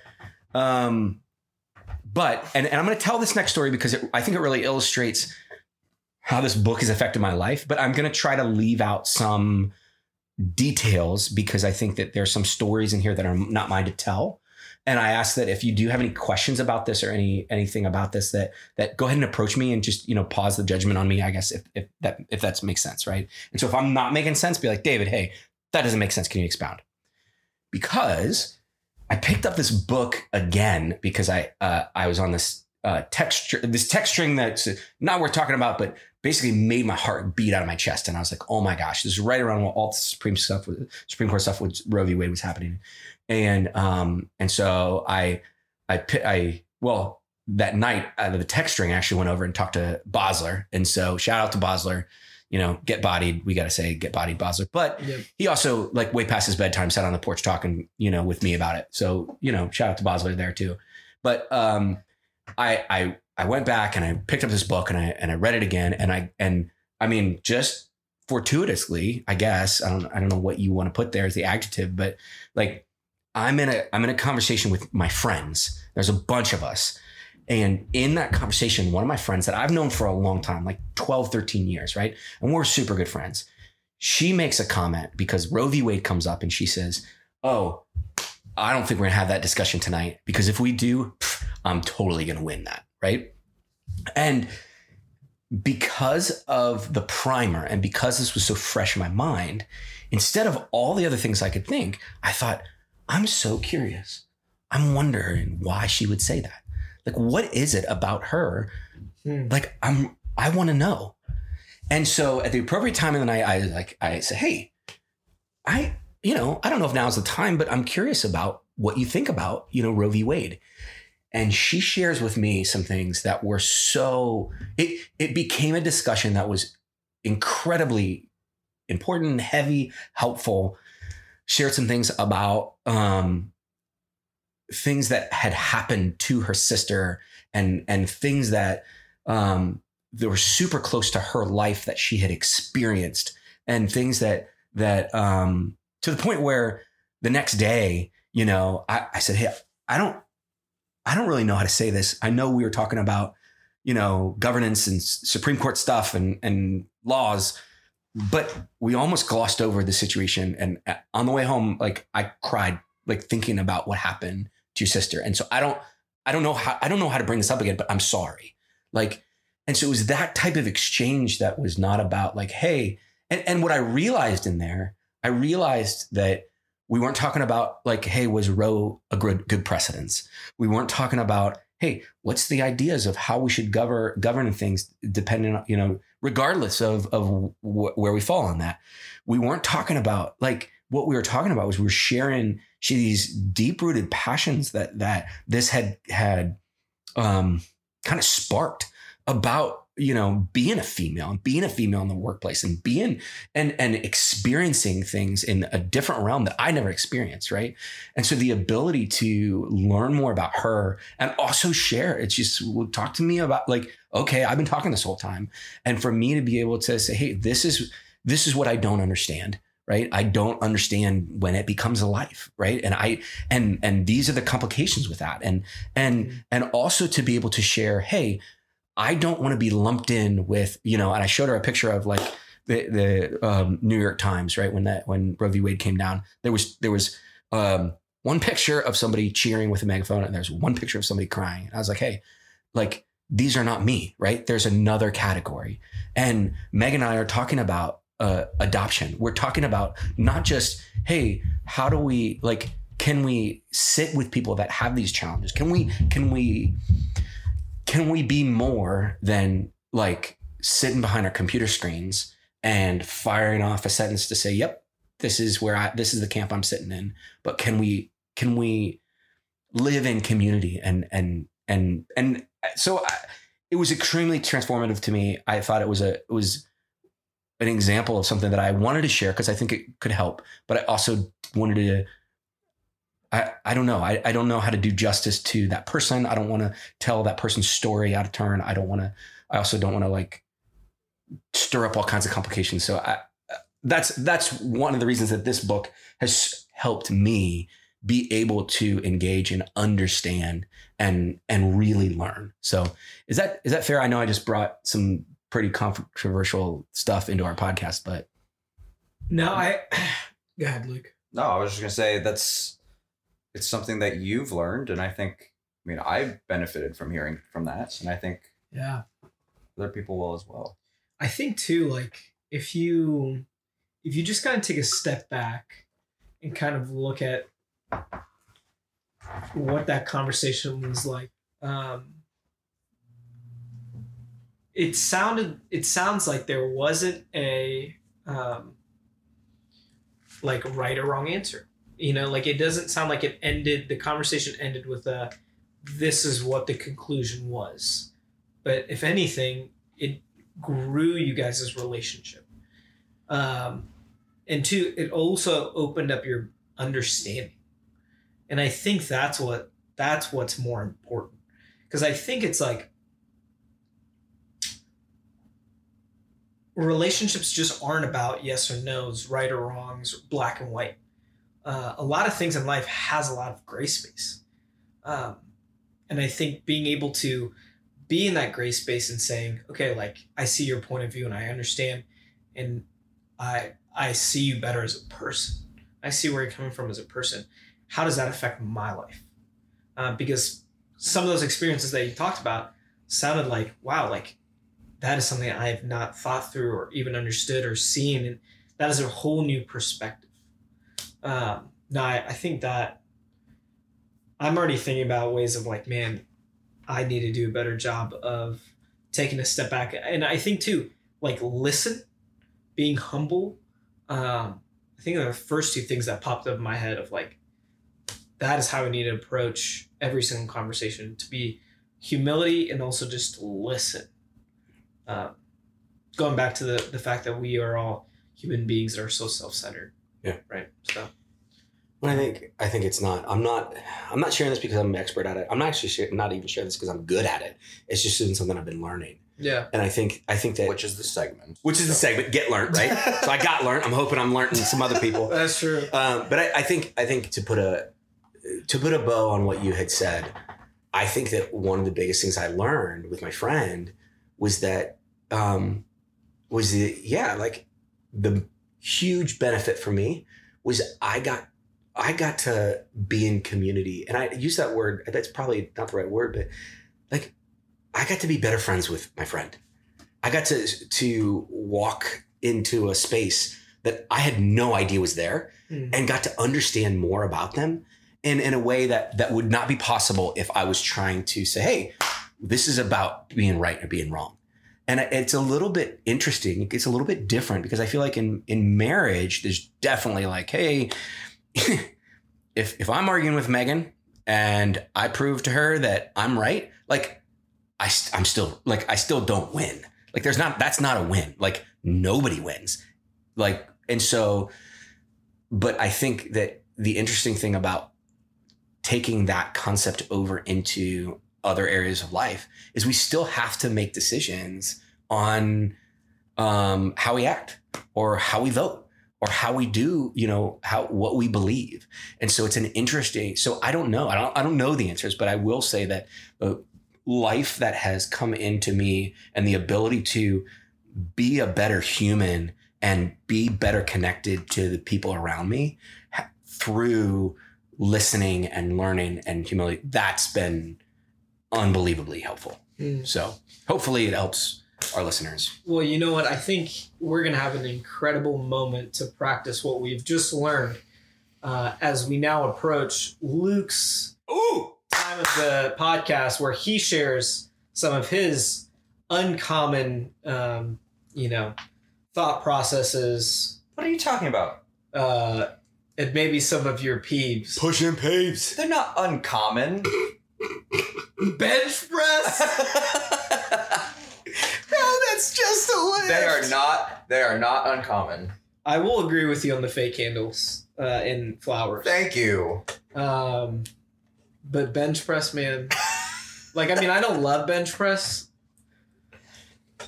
um but and, and I'm gonna tell this next story because it, I think it really illustrates how this book has affected my life, but I'm gonna try to leave out some details because I think that there's some stories in here that are not mine to tell. And I ask that if you do have any questions about this or any anything about this, that that go ahead and approach me and just you know pause the judgment on me. I guess if if that if that makes sense, right? And so if I'm not making sense, be like David, hey, that doesn't make sense. Can you expound? Because I picked up this book again because I uh, I was on this uh, text this texturing that's not worth talking about, but basically made my heart beat out of my chest, and I was like, oh my gosh, this is right around when all the Supreme stuff, with, Supreme Court stuff with Roe v. Wade was happening, and um and so I I I well that night uh, the text string actually went over and talked to Bosler, and so shout out to Bosler. You know, get bodied. We got to say get bodied, Bosler. But Yep. he also like way past his bedtime sat on the porch talking you know with me about it so you know shout out to bosler there too but um i i i went back and i picked up this book and i and i read it again. And i and i mean just fortuitously i guess i don't i don't know what you want to put there as the adjective but like i'm in a i'm in a conversation with my friends. There's a bunch of us. And in that conversation one of my friends that i've known for a long time like 12 13 years right? And we're super good friends. She makes a comment because Roe v. Wade comes up and she says, Oh, I don't think we're going to have that discussion tonight because if we do, pff, I'm totally going to win that. Right. And because of the primer and because this was so fresh in my mind, instead of all the other things I could think, I thought, I'm so curious. I'm wondering why she would say that. Like, what is it about her? Hmm. Like, I'm, I want to know. And so at the appropriate time of the night, I like I say, hey, I, you know, I don't know if now's the time, but I'm curious about what you think about, you know, Roe v. Wade. And she shares with me some things that were so it it became a discussion that was incredibly important, heavy, helpful. Shared some things about um things that had happened to her sister and and things that um that were super close to her life that she had experienced and things that that um to the point where the next day you know I, I said hey i don't i don't really know how to say this. I know we were talking about you know governance and supreme court stuff and and laws but we almost glossed over the situation. And uh, on the way home like i cried like thinking about what happened to your sister. And so i don't i don't know how i don't know how to bring this up again but i'm sorry. Like and so it was that type of exchange that was not about like, hey, and, and what I realized in there, I realized that we weren't talking about like, hey, was Roe a good good precedence? We weren't talking about, hey, what's the ideas of how we should govern govern things depending on, you know, regardless of of wh- where we fall on that. We weren't talking about like what we were talking about was we were sharing these deep rooted passions that that this had had um kind of sparked about you know being a female and being a female in the workplace and being and and experiencing things in a different realm that I never experienced right? And so the ability to learn more about her and also share it's just well, talk to me about like okay I've been talking this whole time. And for me to be able to say hey this is this is what I don't understand right? I don't understand when it becomes a life right? And i and and these are the complications with that. And and mm-hmm. and also to be able to share hey i don't want to be lumped in with you know and i showed her a picture of like the the um, new york times right when that when roe v wade came down there was there was um one picture of somebody cheering with a megaphone and there's one picture of somebody crying and i was like hey like these are not me right there's another category and meg and i are talking about uh, adoption. We're talking about not just, hey, how do we like? Can we sit with people that have these challenges? Can we? Can we? Can we be more than like sitting behind our computer screens and firing off a sentence to say, "Yep, this is where I. This is the camp I'm sitting in." But can we? Can we live in community and and and and so I, it was extremely transformative to me. I thought it was a it was an example of something that I wanted to share because I think it could help, but I also wanted to. I, I don't know. I, I don't know how to do justice to that person. I don't want to tell that person's story out of turn. I don't want to, I also don't want to like stir up all kinds of complications. So I, that's, that's one of the reasons that this book has helped me be able to engage and understand and, and really learn. So is that, is that fair? I know I just brought some pretty controversial stuff into our podcast, but No, I. *sighs* Go ahead, Luke. No, I was just gonna say that's it's something that you've learned, and I think I mean I benefited from hearing from that, and I think Yeah. other people will as well. I think too, like if you if you just kind of take a step back and kind of look at what that conversation was like, um, it sounded it sounds like there wasn't a um, like right or wrong answer. You know, like it doesn't sound like it ended. The conversation ended with a this is what the conclusion was. But if anything, it grew you guys' relationship. Um, and two, it also opened up your understanding. And I think that's what that's what's more important. Because I think it's like relationships just aren't about yes or no's, right or wrongs, black and white. Uh, a lot of things in life has a lot of gray space. Um, and I think being able to be in that gray space and saying, okay, like I see your point of view and I understand, and I I see you better as a person. I see where you're coming from as a person. How does that affect my life? Uh, because some of those experiences that you talked about sounded like, wow, like that is something I have not thought through or even understood or seen, and that is a whole new perspective. Um, now, I, I think that I'm already thinking about ways of like, man, I need to do a better job of taking a step back, and I think too, like listen, being humble. Um, I think the first two things that popped up in my head of like, that is how we need to approach every single conversation to be humility and also just listen um, going back to the the fact that we are all human beings that are so self-centered. Yeah. Right. So. But I think I think it's not. I'm not. I'm not sharing this because I'm an expert at it. I'm not actually share, not even sharing this because I'm good at it. It's just been something I've been learning. Yeah. And I think I think that Which is the segment. which is the segment get learned right. *laughs* so I got learned. I'm hoping I'm learning some other people. *laughs* That's true. Um, but I, I think I think to put a to put a bow on what you had said, I think that one of the biggest things I learned with my friend was that um, was the yeah like the huge benefit for me was I got I got to be in community, and I use that word. That's probably not the right word, but like I got to be better friends with my friend. I got to to walk into a space that I had no idea was there Mm. and got to understand more about them in, in a way that that would not be possible if I was trying to say, hey, this is about being right or being wrong. And it's a little bit interesting. It's a little bit different because I feel like in in marriage, there's definitely like, hey, *laughs* if if I'm arguing with Megan and I prove to her that I'm right, like I, i'm still like I still don't win. Like there's not that's not a win. Like nobody wins. Like and so but I think that the interesting thing about taking that concept over into other areas of life is we still have to make decisions on um, how we act or how we vote or how we do, you know, how what we believe. And so it's an interesting. So I don't know. I don't. I don't know the answers, but I will say that life that has come into me and the ability to be a better human and be better connected to the people around me through listening and learning and humility. That's been unbelievably helpful. Mm. So hopefully it helps our listeners. Well, you know what? I think we're going to have an incredible moment to practice what we've just learned uh, as we now approach Luke's Ooh, time of the podcast where he shares some of his uncommon, um, you know, thought processes What are you talking about? uh, and maybe some of your peeves. pushing papes. They're not uncommon. *coughs* Bench press. *laughs* Oh, that's just a lift. they are not. They are not uncommon. I will agree with you on the fake handles uh, in flowers. Thank you. Um, but bench press, man. like, I mean, I don't love bench press,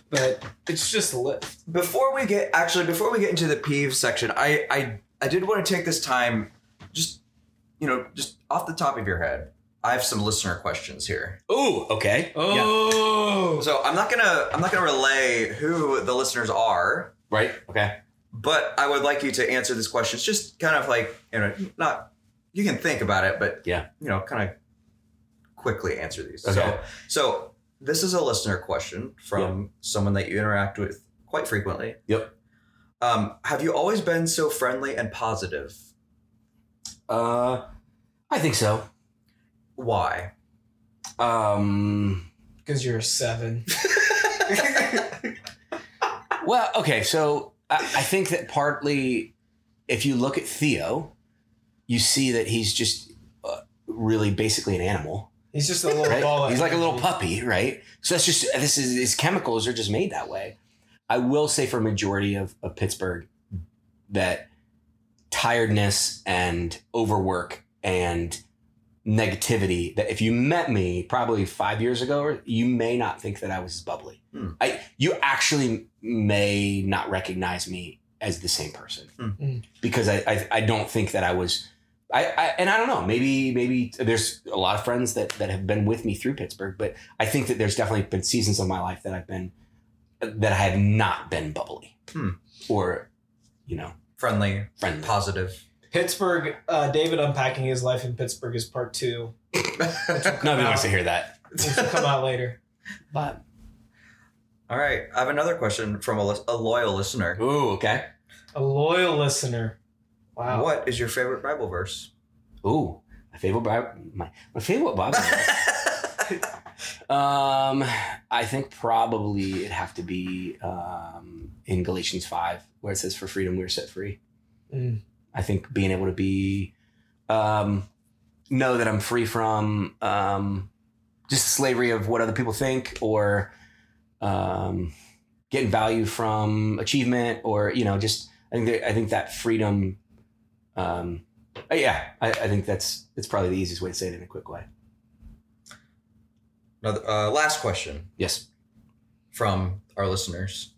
but it's just a lift. Before we get actually before we get into the peeve section, I I I did want to take this time, just you know, just off the top of your head. I have some listener questions here. Oh, okay. Oh, So I'm not gonna I'm not gonna relay who the listeners are, Right. Okay. but I would like you to answer these questions. Just kind of like you know, not you can think about it, but Yeah. you know, kind of quickly answer these. Okay. So so this is a listener question from someone that you interact with quite frequently. Yep. Um, have you always been so friendly and positive? Uh, I think so. Why? Um. because you're a seven. *laughs* Well, okay. So I, I think that partly, if you look at Theo, you see that he's just uh, really basically an animal. He's just a little right? ball. He's like a little puppy, right? So that's just this is his chemicals are just made that way. I will say for a majority of, of Pittsburgh that tiredness and overwork and negativity that if you met me probably five years ago, you may not think that I was as bubbly. Hmm. I you actually may not recognize me as the same person. Hmm. because I, I I don't think that I was I, I and I don't know maybe maybe there's a lot of friends that that have been with me through Pittsburgh but I think that there's definitely been seasons of my life that I've been that I have not been bubbly Hmm. or you know friendly, friendly. positive. Pittsburgh. Uh, David unpacking his life in Pittsburgh is part two, *laughs* Nobody wants to hear that. which will come out later. But All right, I have another question from a, a loyal listener. ooh, okay. A loyal listener. Wow. What is your favorite Bible verse? Ooh, my favorite Bible, my my favorite Bible. *laughs* um, I think probably it'd have to be um in Galatians five where it says, "For freedom we're set free." Mm. I think being able to be, um, know that I'm free from um, just slavery of what other people think or um, getting value from achievement or you know just I think that, I think that freedom. Um, uh, yeah, I, I think that's it's probably the easiest way to say it in a quick way. Another, uh, last question Yes. from our listeners.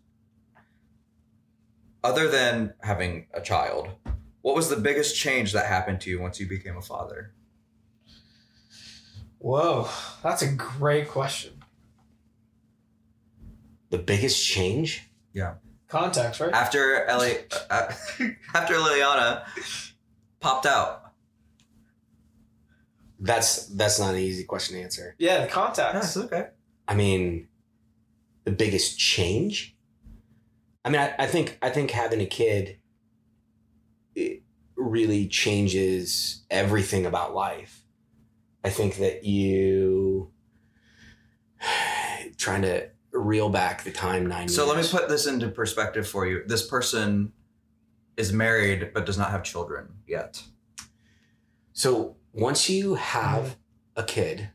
Other than having a child, what was the biggest change that happened to you once you became a father? Whoa, that's a great question. The biggest change? Yeah. Context, right? After Ellie, uh, *laughs* after Liliana popped out. That's that's not an easy question to answer. Yeah, the context. okay. I mean, the biggest change. I mean, I, I think I think having a kid it really changes everything about life. I think that you *sighs* trying to reel back the time nine. So let me put this into perspective for you. This person is married but does not have children yet. So once you have a kid,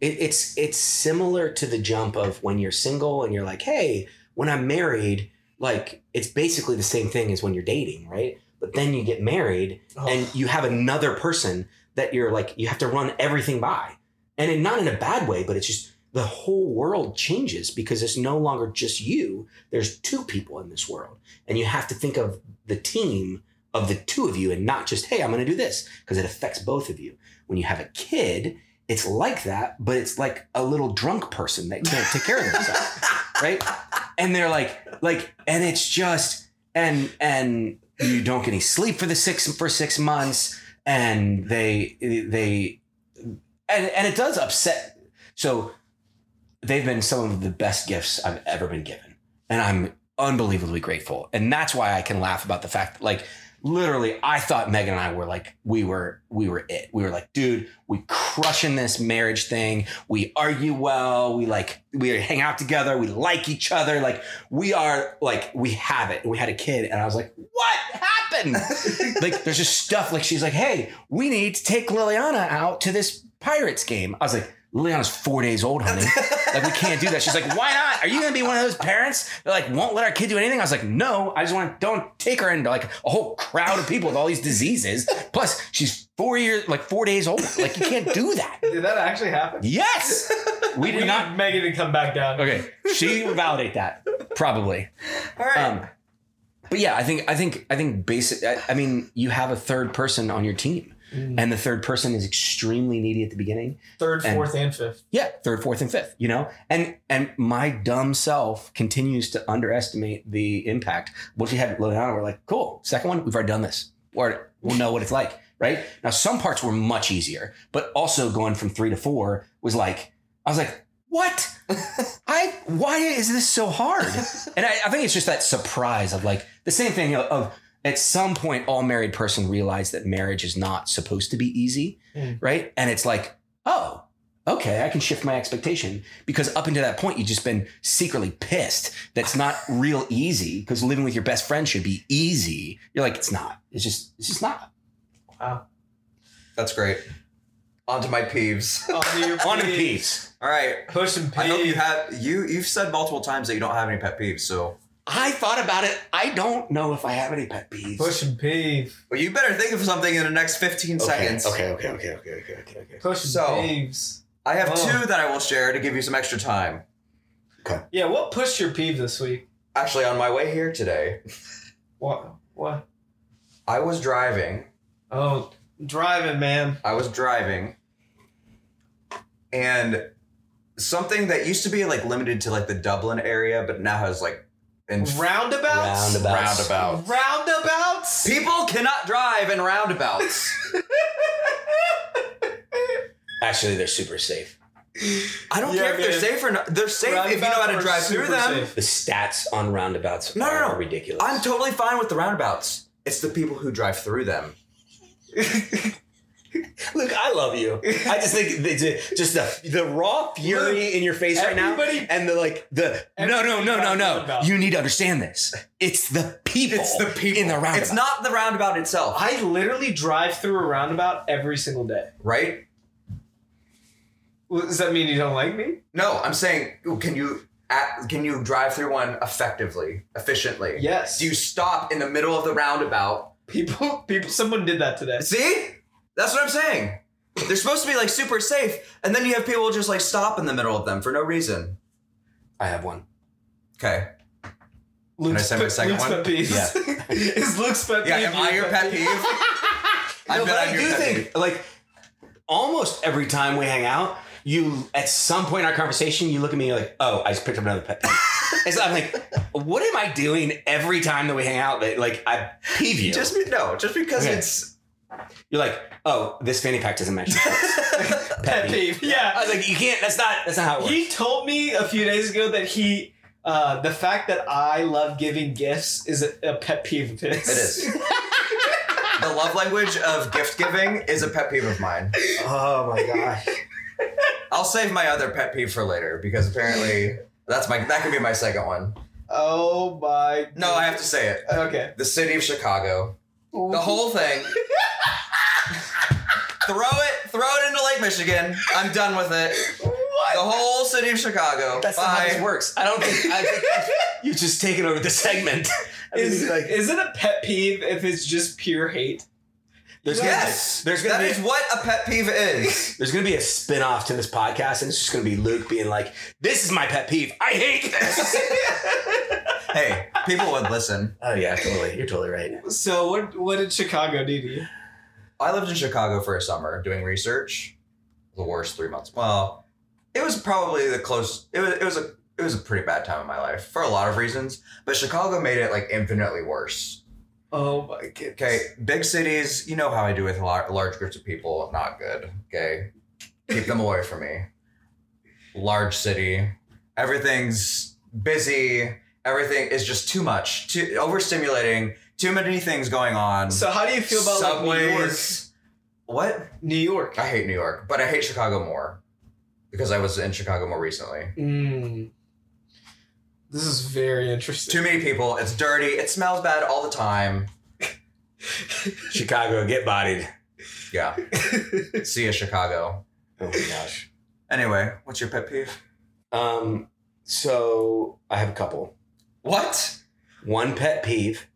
it, it's it's similar to the jump of when you're single and you're like, hey, when I'm married, like it's basically the same thing as when you're dating, right? But then you get married Oh, and you have another person that you're like you have to run everything by, and it, not in a bad way, but it's just the whole world changes because it's no longer just you. There's two people in this world. And you have to think of the team of the two of you and not just, hey, I'm going to do this because it affects both of you. When you have a kid, it's like that, but it's like a little drunk person that can't take care of themselves. *laughs* right? And they're like, like, and it's just, and, and you don't get any sleep for the six, for six months. And they, they, and, and it does upset. So they've been some of the best gifts I've ever been given. And I'm unbelievably grateful. And that's why I can laugh about the fact that like literally I thought Megan and I were like we were we were it. We were like, dude, we crushing this marriage thing. We argue well. We like we hang out together. We like each other. Like we are like we have it. We had a kid and I was like, what happened? *laughs* like there's just stuff like she's like, hey, we need to take Liliana out to this Pirates game. I was like, Liliana's four days old, honey. *laughs* like we can't do that. She's like, why not? Are you gonna be one of those parents that like won't let our kid do anything? I was like, no, I just want to don't take her into like a whole crowd of people with all these diseases. Plus, she's four years, like four days old. Like you can't do that. *laughs* Did that actually happen? Yes, *laughs* we did not. Megan to come back down. Okay, she would validate that probably. All right. Um, but yeah, I think I think I think basic. I, I mean, you have a third person on your team, Mm. and the third person is extremely needy at the beginning. Third, And- fourth, and fifth. Yeah, third, fourth, and fifth. You know, and and my dumb self continues to underestimate the impact. Once we had Liliana, we're like, cool. Second one, we've already done this, or we'll know what it's like. Right now, some parts were much easier, but also going from three to four was like, I was like, what? *laughs* I why is this so hard? *laughs* And I, I think it's just that surprise of like the same thing of, of at some point all married person realize that marriage is not supposed to be easy, Mm. right? And it's like, oh, okay, I can shift my expectation because up until that point you've just been secretly pissed that's not real easy because living with your best friend should be easy. You're like, it's not. It's just it's just not. Wow. That's great. On to my peeves. *laughs* On to your *laughs* On to peeves. peeves. All right. Push and I hope you have you you've said multiple times that you don't have any pet peeves, so I thought about it. I don't know if I have any pet peeves. Push and peeve. well, you better think of something in the next 15 okay, seconds. Okay, okay, okay, okay, okay, okay, okay. Push and So- peeves. I have Oh. two that I will share to give you some extra time. Okay. Yeah, what pushed your peeve this week? Actually, on my way here today, What? What? I was driving. Oh, driving, man. I was driving, and something that used to be like limited to like the Dublin area, but now has like in Roundabouts. Roundabouts. roundabout. Roundabouts. People cannot drive in roundabouts. *laughs* Actually, they're super safe. I don't Yeah, care if they're man. safe or not. They're safe if you know how to Roundabouts are drive through super them. safe. The stats on roundabouts No, no, are no. ridiculous. I'm totally fine with the roundabouts. It's the people who drive through them. *laughs* *laughs* Look, I love you. I just think just the the raw fury in your face right now, and the like the no no no no no. You need to understand this. It's the people. It's the people in the roundabout. It's not the roundabout itself, I literally drive through a roundabout every single day. right? Well, Does that mean you don't like me? No, I'm saying, can you at, can you drive through one effectively, efficiently? Yes. Do you stop in the middle of the roundabout? people, people, someone did that today. See, that's what I'm saying. They're supposed to be like super safe, and then you have people just like stop in the middle of them for no reason. I have one. Okay. Luke's say my pet- second Luke's one? pet peeves. *laughs* Is Luke's pet Yeah, peeve am I your pet peeve? *laughs* I no, bet but I'm I your do pet think peeve. like almost every time we hang out, you at some point in our conversation, you look at me you're like, "Oh, I just picked up another pet peeve." *laughs* and so I'm like, "What am I doing every time that we hang out that like I peeve you?" Just be, no, just because Okay. it's You're like, "Oh, this fanny pack doesn't match." your *laughs* clothes." Pet peeve. I Yeah. I was like, "You can't. That's not. That's not how it works." He told me a few days ago that he, uh, the fact that I love giving gifts is a, a pet peeve of his. It is. the love language of gift giving is a pet peeve of mine. oh my gosh. I'll save my other pet peeve for later because apparently that's my that could be my second one. oh my. No, I have to say it. Okay. The city of Chicago. The whole thing. *laughs* throw it, throw it into Lake Michigan. I'm done with it. What? The whole city of Chicago. That's not how Bye. this works. I don't think. I think *laughs* you've just taken over the segment. I mean, Is, like, is it a pet peeve if it's just pure hate? There's gonna Yes, be, there's gonna that be is what a pet peeve is. *laughs* there's gonna be a spin off to this podcast, and it's just gonna be Luke being like, "This is my pet peeve. I hate this." Hey, people would listen. oh yeah, totally. You're totally right. So what what did Chicago do to you? I lived in Chicago for a summer doing research. The worst three months. Well, it was probably the close. It was. It was a. It was a pretty bad time in my life for a lot of reasons. But Chicago made it like infinitely worse. Oh my goodness. Okay, big cities. You know how I do with a lot, large groups of people. Not good. Okay, keep them away from me. Large city. Everything's busy. Everything is just too much. Too overstimulating. Too many things going on. So how do you feel about like, New York? What? New York. I hate New York, but I hate Chicago more because I was in Chicago more recently. Mm. This is very interesting. Too many people. It's dirty. It smells bad all the time. *laughs* Chicago, get bodied. Yeah. See ya, Chicago. Oh my gosh. Anyway, what's your pet peeve? Um. So I have a couple. What? One pet peeve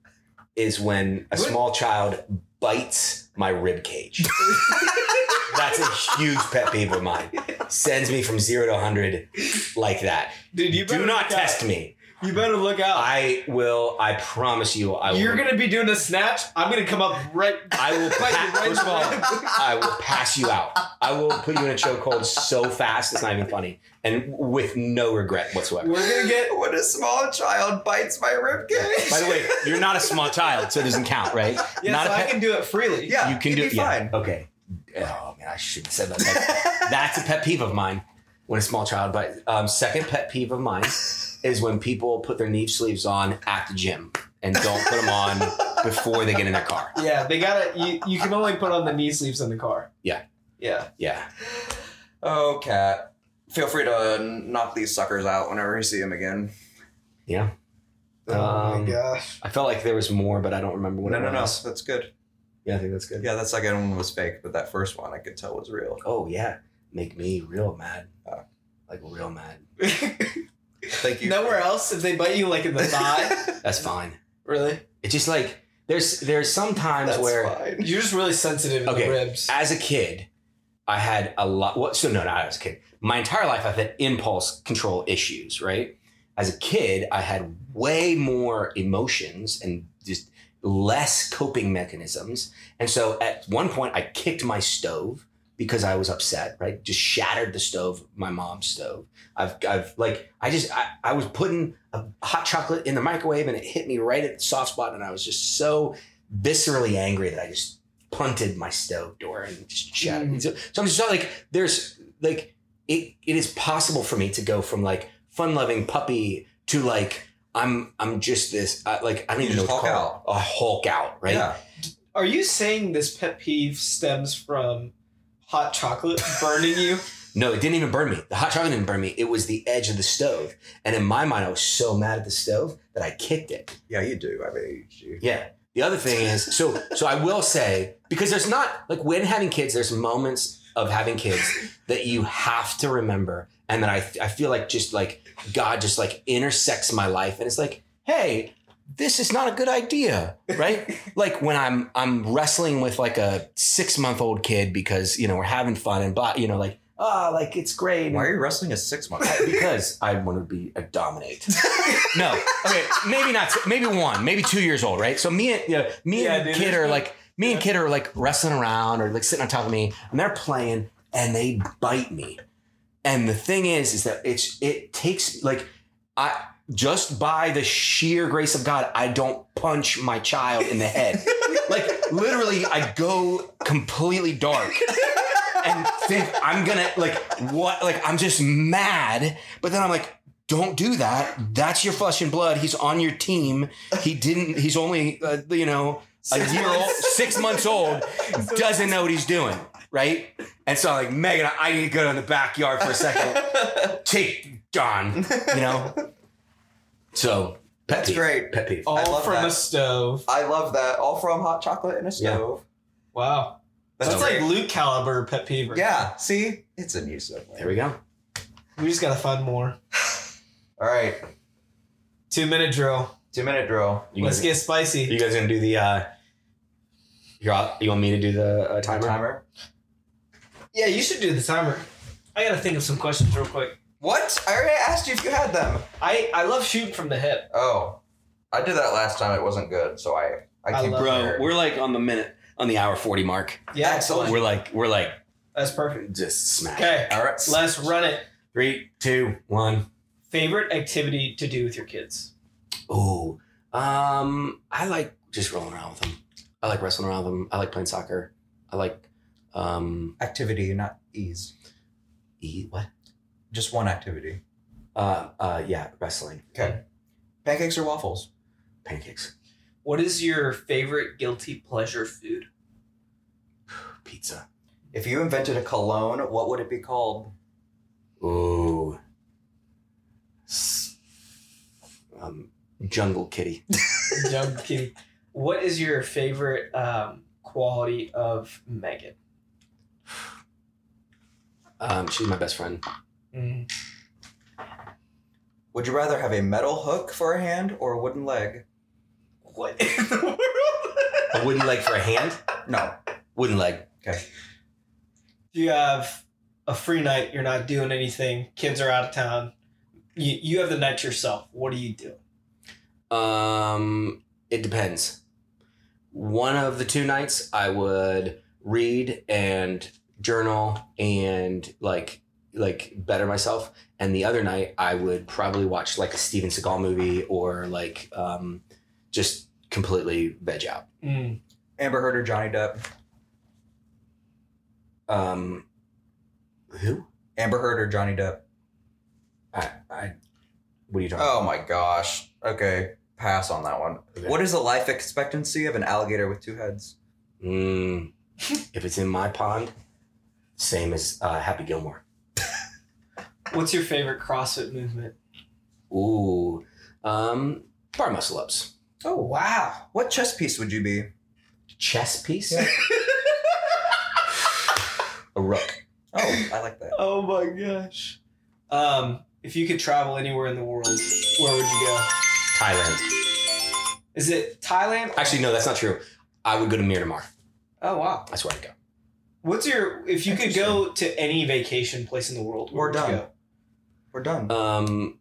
is when a small child bites my rib cage. *laughs* That's a huge pet peeve of mine. Sends me from zero to 100 like that. Dude, you better Do not look out. test me. You better look out. I will, I promise you, I will. You're gonna be doing a snatch. I'm gonna come up right. I will, *laughs* Bite you pa- right first of all. I will pass you out. I will put you in a chokehold so fast, it's not even funny. And with no regret whatsoever. We're gonna get. When a small child bites my ribcage. By the way, you're not a small child, so it doesn't count, right? Yeah, not so a I pet- can do it freely. Yeah, you can do it. yeah, fine. Okay. Oh man, I should have said that. That's, that's a pet peeve of mine when a small child bites. Um, second pet peeve of mine is when people put their knee sleeves on at the gym and don't put them on before they get in their car. Yeah, they gotta. You, you can only put on the knee sleeves in the car. Yeah. Yeah. Yeah. Oh, cat. Feel free to knock these suckers out whenever you see them again. Yeah. Oh Um, my gosh. I felt like there was more, but I don't remember what No, it no, no. was. That's good. Yeah, I think that's good. Yeah, that second one was fake, but that first one I could tell was real. Oh yeah. Make me real mad. Oh. Like real mad. *laughs* Thank you. Nowhere else, if they bite you like in the thigh, *laughs* That's fine. really, It's just like there's there's some times That's where fine. you're just really sensitive in Okay. the ribs. as a kid, I had a lot. What? So no, not as a kid. My entire life, I've had impulse control issues. Right. As a kid, I had way more emotions and just less coping mechanisms. And so at one point, I kicked my stove because I was upset. Right. Just shattered the stove, my mom's stove. I've, I've like, I just, I, I was putting a hot chocolate in the microwave and it hit me right at the soft spot. And I was just so viscerally angry that I just punted my stove door and just shattered. Mm. So, so I'm just like, there's like, it, it is possible for me to go from like fun loving puppy to like, I'm, I'm just this, uh, like, I don't You even know just what to Hulk call it. A Hulk out, right? Yeah. Are you saying this pet peeve stems from hot chocolate *laughs* burning you? No, it didn't even burn me. The hot chocolate didn't burn me. It was the edge of the stove. And in my mind, I was so mad at the stove that I kicked it. Yeah, you do. I mean, you. Yeah. The other thing is, so so I will say because there's not like when having kids, there's moments of having kids that you have to remember, and that I I feel like just like God just like intersects my life, and it's like, hey, this is not a good idea, right? *laughs* like when I'm I'm wrestling with like a six month old kid because you know we're having fun and blah, you know like ah like it's great. Why are you wrestling a six month? *laughs* because I want to be a dominate. *laughs* no, okay, maybe not. Maybe one, maybe two years old, right? So me and you know, me Yeah, and dude, kid are like me and kid are like wrestling around or like sitting on top of me, and they're playing, and they bite me. And the thing is, is that it's it takes like I just by the sheer grace of God, I don't punch my child in the head. *laughs* like literally, I go completely dark and think I'm gonna like what like I'm just mad, but then I'm like, don't do that. That's your flesh and blood. He's on your team. He didn't. He's only uh, you know a year old, six months old, *laughs* doesn't know what he's doing, right? And so I'm like, Megan, I need to go in the backyard for a second. *laughs* Take John, you know. So pet That's peeve. great. Pet peeve. All love from that. the stove. I love that. All from hot chocolate and a Yeah. stove. Wow. That's, great. like Luke caliber pet peeve. right Yeah. See, it's in you somewhere. There we go. there. We just gotta find more. *sighs* All right. Two minute drill. Two minute drill. You Let's guys, get spicy. you guys gonna do the uh You're all, you want me to do the uh, timer? Timer. Yeah, you should do the timer. I gotta think of some questions real quick. What? I already asked you if you had them. I I love shooting from the hip. Oh, I did that last time. It wasn't good, so I I I came love- Bro, prepared. we're like on the minute, on the hour 40 mark. Yeah, Excellent. We're like, we're like That's perfect. just smash. Okay, all right. let's run it. Three, two, one. Favorite activity to do with your kids? Oh, um, I like just rolling around with them. I like wrestling around with them. I like playing soccer. I like, um, activity, not ease. eat what? Just one activity. Uh, uh, yeah, wrestling. Okay. Pancakes or waffles? Pancakes, What is your favorite guilty pleasure food? pizza. If you invented a cologne, what would it be called? Ooh. S- Um, jungle kitty. *laughs* Young kitty. What is your favorite um, quality of Megan? Um, she's my best friend. Mm. Would you rather have a metal hook for a hand or a wooden leg? What in the world? A wooden leg for a hand. No. Wooden leg. Okay. Do you have a free night, you're not doing anything, kids are out of town, you, you have the night to yourself. What do you do? Um, it depends. One of the two nights, I would read and journal and like like better myself. And the other night, I would probably watch like a Steven Seagal movie or like um, just completely veg out. Mm. Amber Heard or Johnny Depp? Um, who? Amber Heard or Johnny Depp? I, I. What are you talking? Oh my gosh. Okay. Pass on that one. Okay. What is the life expectancy of an alligator with two heads? Mm, if it's in my pond, same as uh, Happy Gilmore. *laughs* What's your favorite CrossFit movement? Ooh, um, bar muscle ups. Oh, wow. What chess piece would you be? Chess piece. Yeah. A rook. Oh, I like that. Oh my gosh. Um, if you could travel anywhere in the world, where would you go? Thailand. Is it Thailand? Actually, no, that's not true. I would go to Myanmar. Oh wow. That's where I'd go. What's your if you could go to any vacation place in the world? Where We're would you done. go? We're done. Um,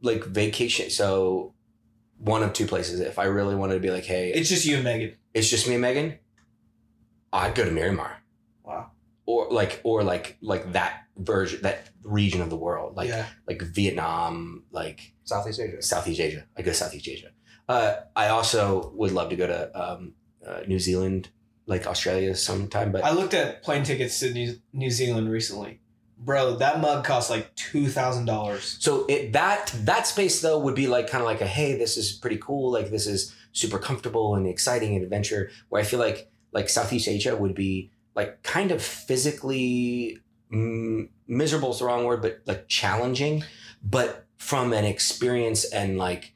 like vacation. So one of two places. If I really wanted to be like, hey, It's just you and Megan. it's just me and Megan. I'd go to Myanmar. Wow. Or like, or like, like that version, that region of the world, like, yeah. like Vietnam, like Southeast Asia. Southeast Asia. I go to Southeast Asia. Uh, I also would love to go to um, uh, New Zealand, like Australia sometime. But I looked at plane tickets to New, New Zealand recently. Bro, that mug costs like two thousand dollars. so it that that space though would be like kind of like a hey, this is pretty cool. Like this is super comfortable and exciting and adventure. Where I feel like like Southeast Asia would be like kind of physically mm, miserable is the wrong word, but like challenging, but from an experience and like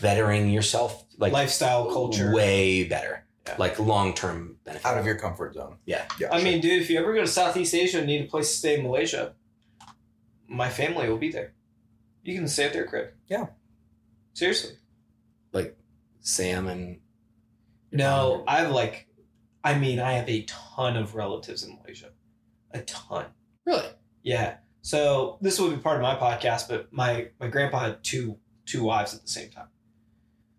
bettering yourself, like Lifestyle culture. way better, Yeah. like long term benefit. Out of your comfort zone. Yeah. Yeah. I sure. mean, dude, if you ever go to Southeast Asia and need a place to stay in Malaysia, my family will be there. You can stay at their crib. Yeah. Seriously. like Sam and No, I have like, I mean, I have a ton of relatives in Malaysia. A ton. really Yeah. So this will be part of my podcast, but my my grandpa had two two wives at the same time.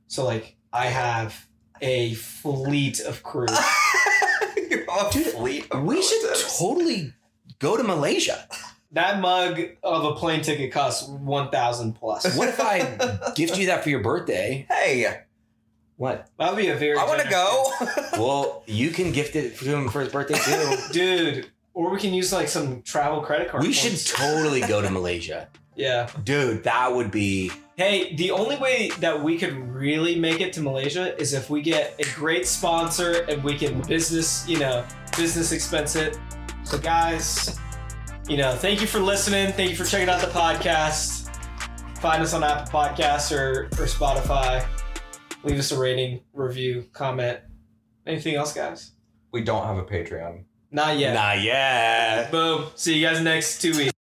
So like I have a fleet of crew. *laughs* You're a Dude, fleet of we should totally go to Malaysia. that mug of a plane ticket costs one thousand plus. What if I *laughs* gift you that for your birthday? Hey, What? That'd be a very. I want to go. *laughs* Well, you can gift it to him for his birthday too. dude. Or we can use like some travel credit card. we should totally go to Malaysia. Yeah. Dude, that would be Hey, the only way that we could really make it to Malaysia is if we get a great sponsor and we can business, you know, business expense it. So, guys, you know, thank you for listening. Thank you for checking out the podcast. Find us on Apple Podcasts or, or Spotify. Leave us a rating, review, comment. Anything else, guys? we don't have a Patreon. Not yet. Not yet. Boom. See you guys next two weeks.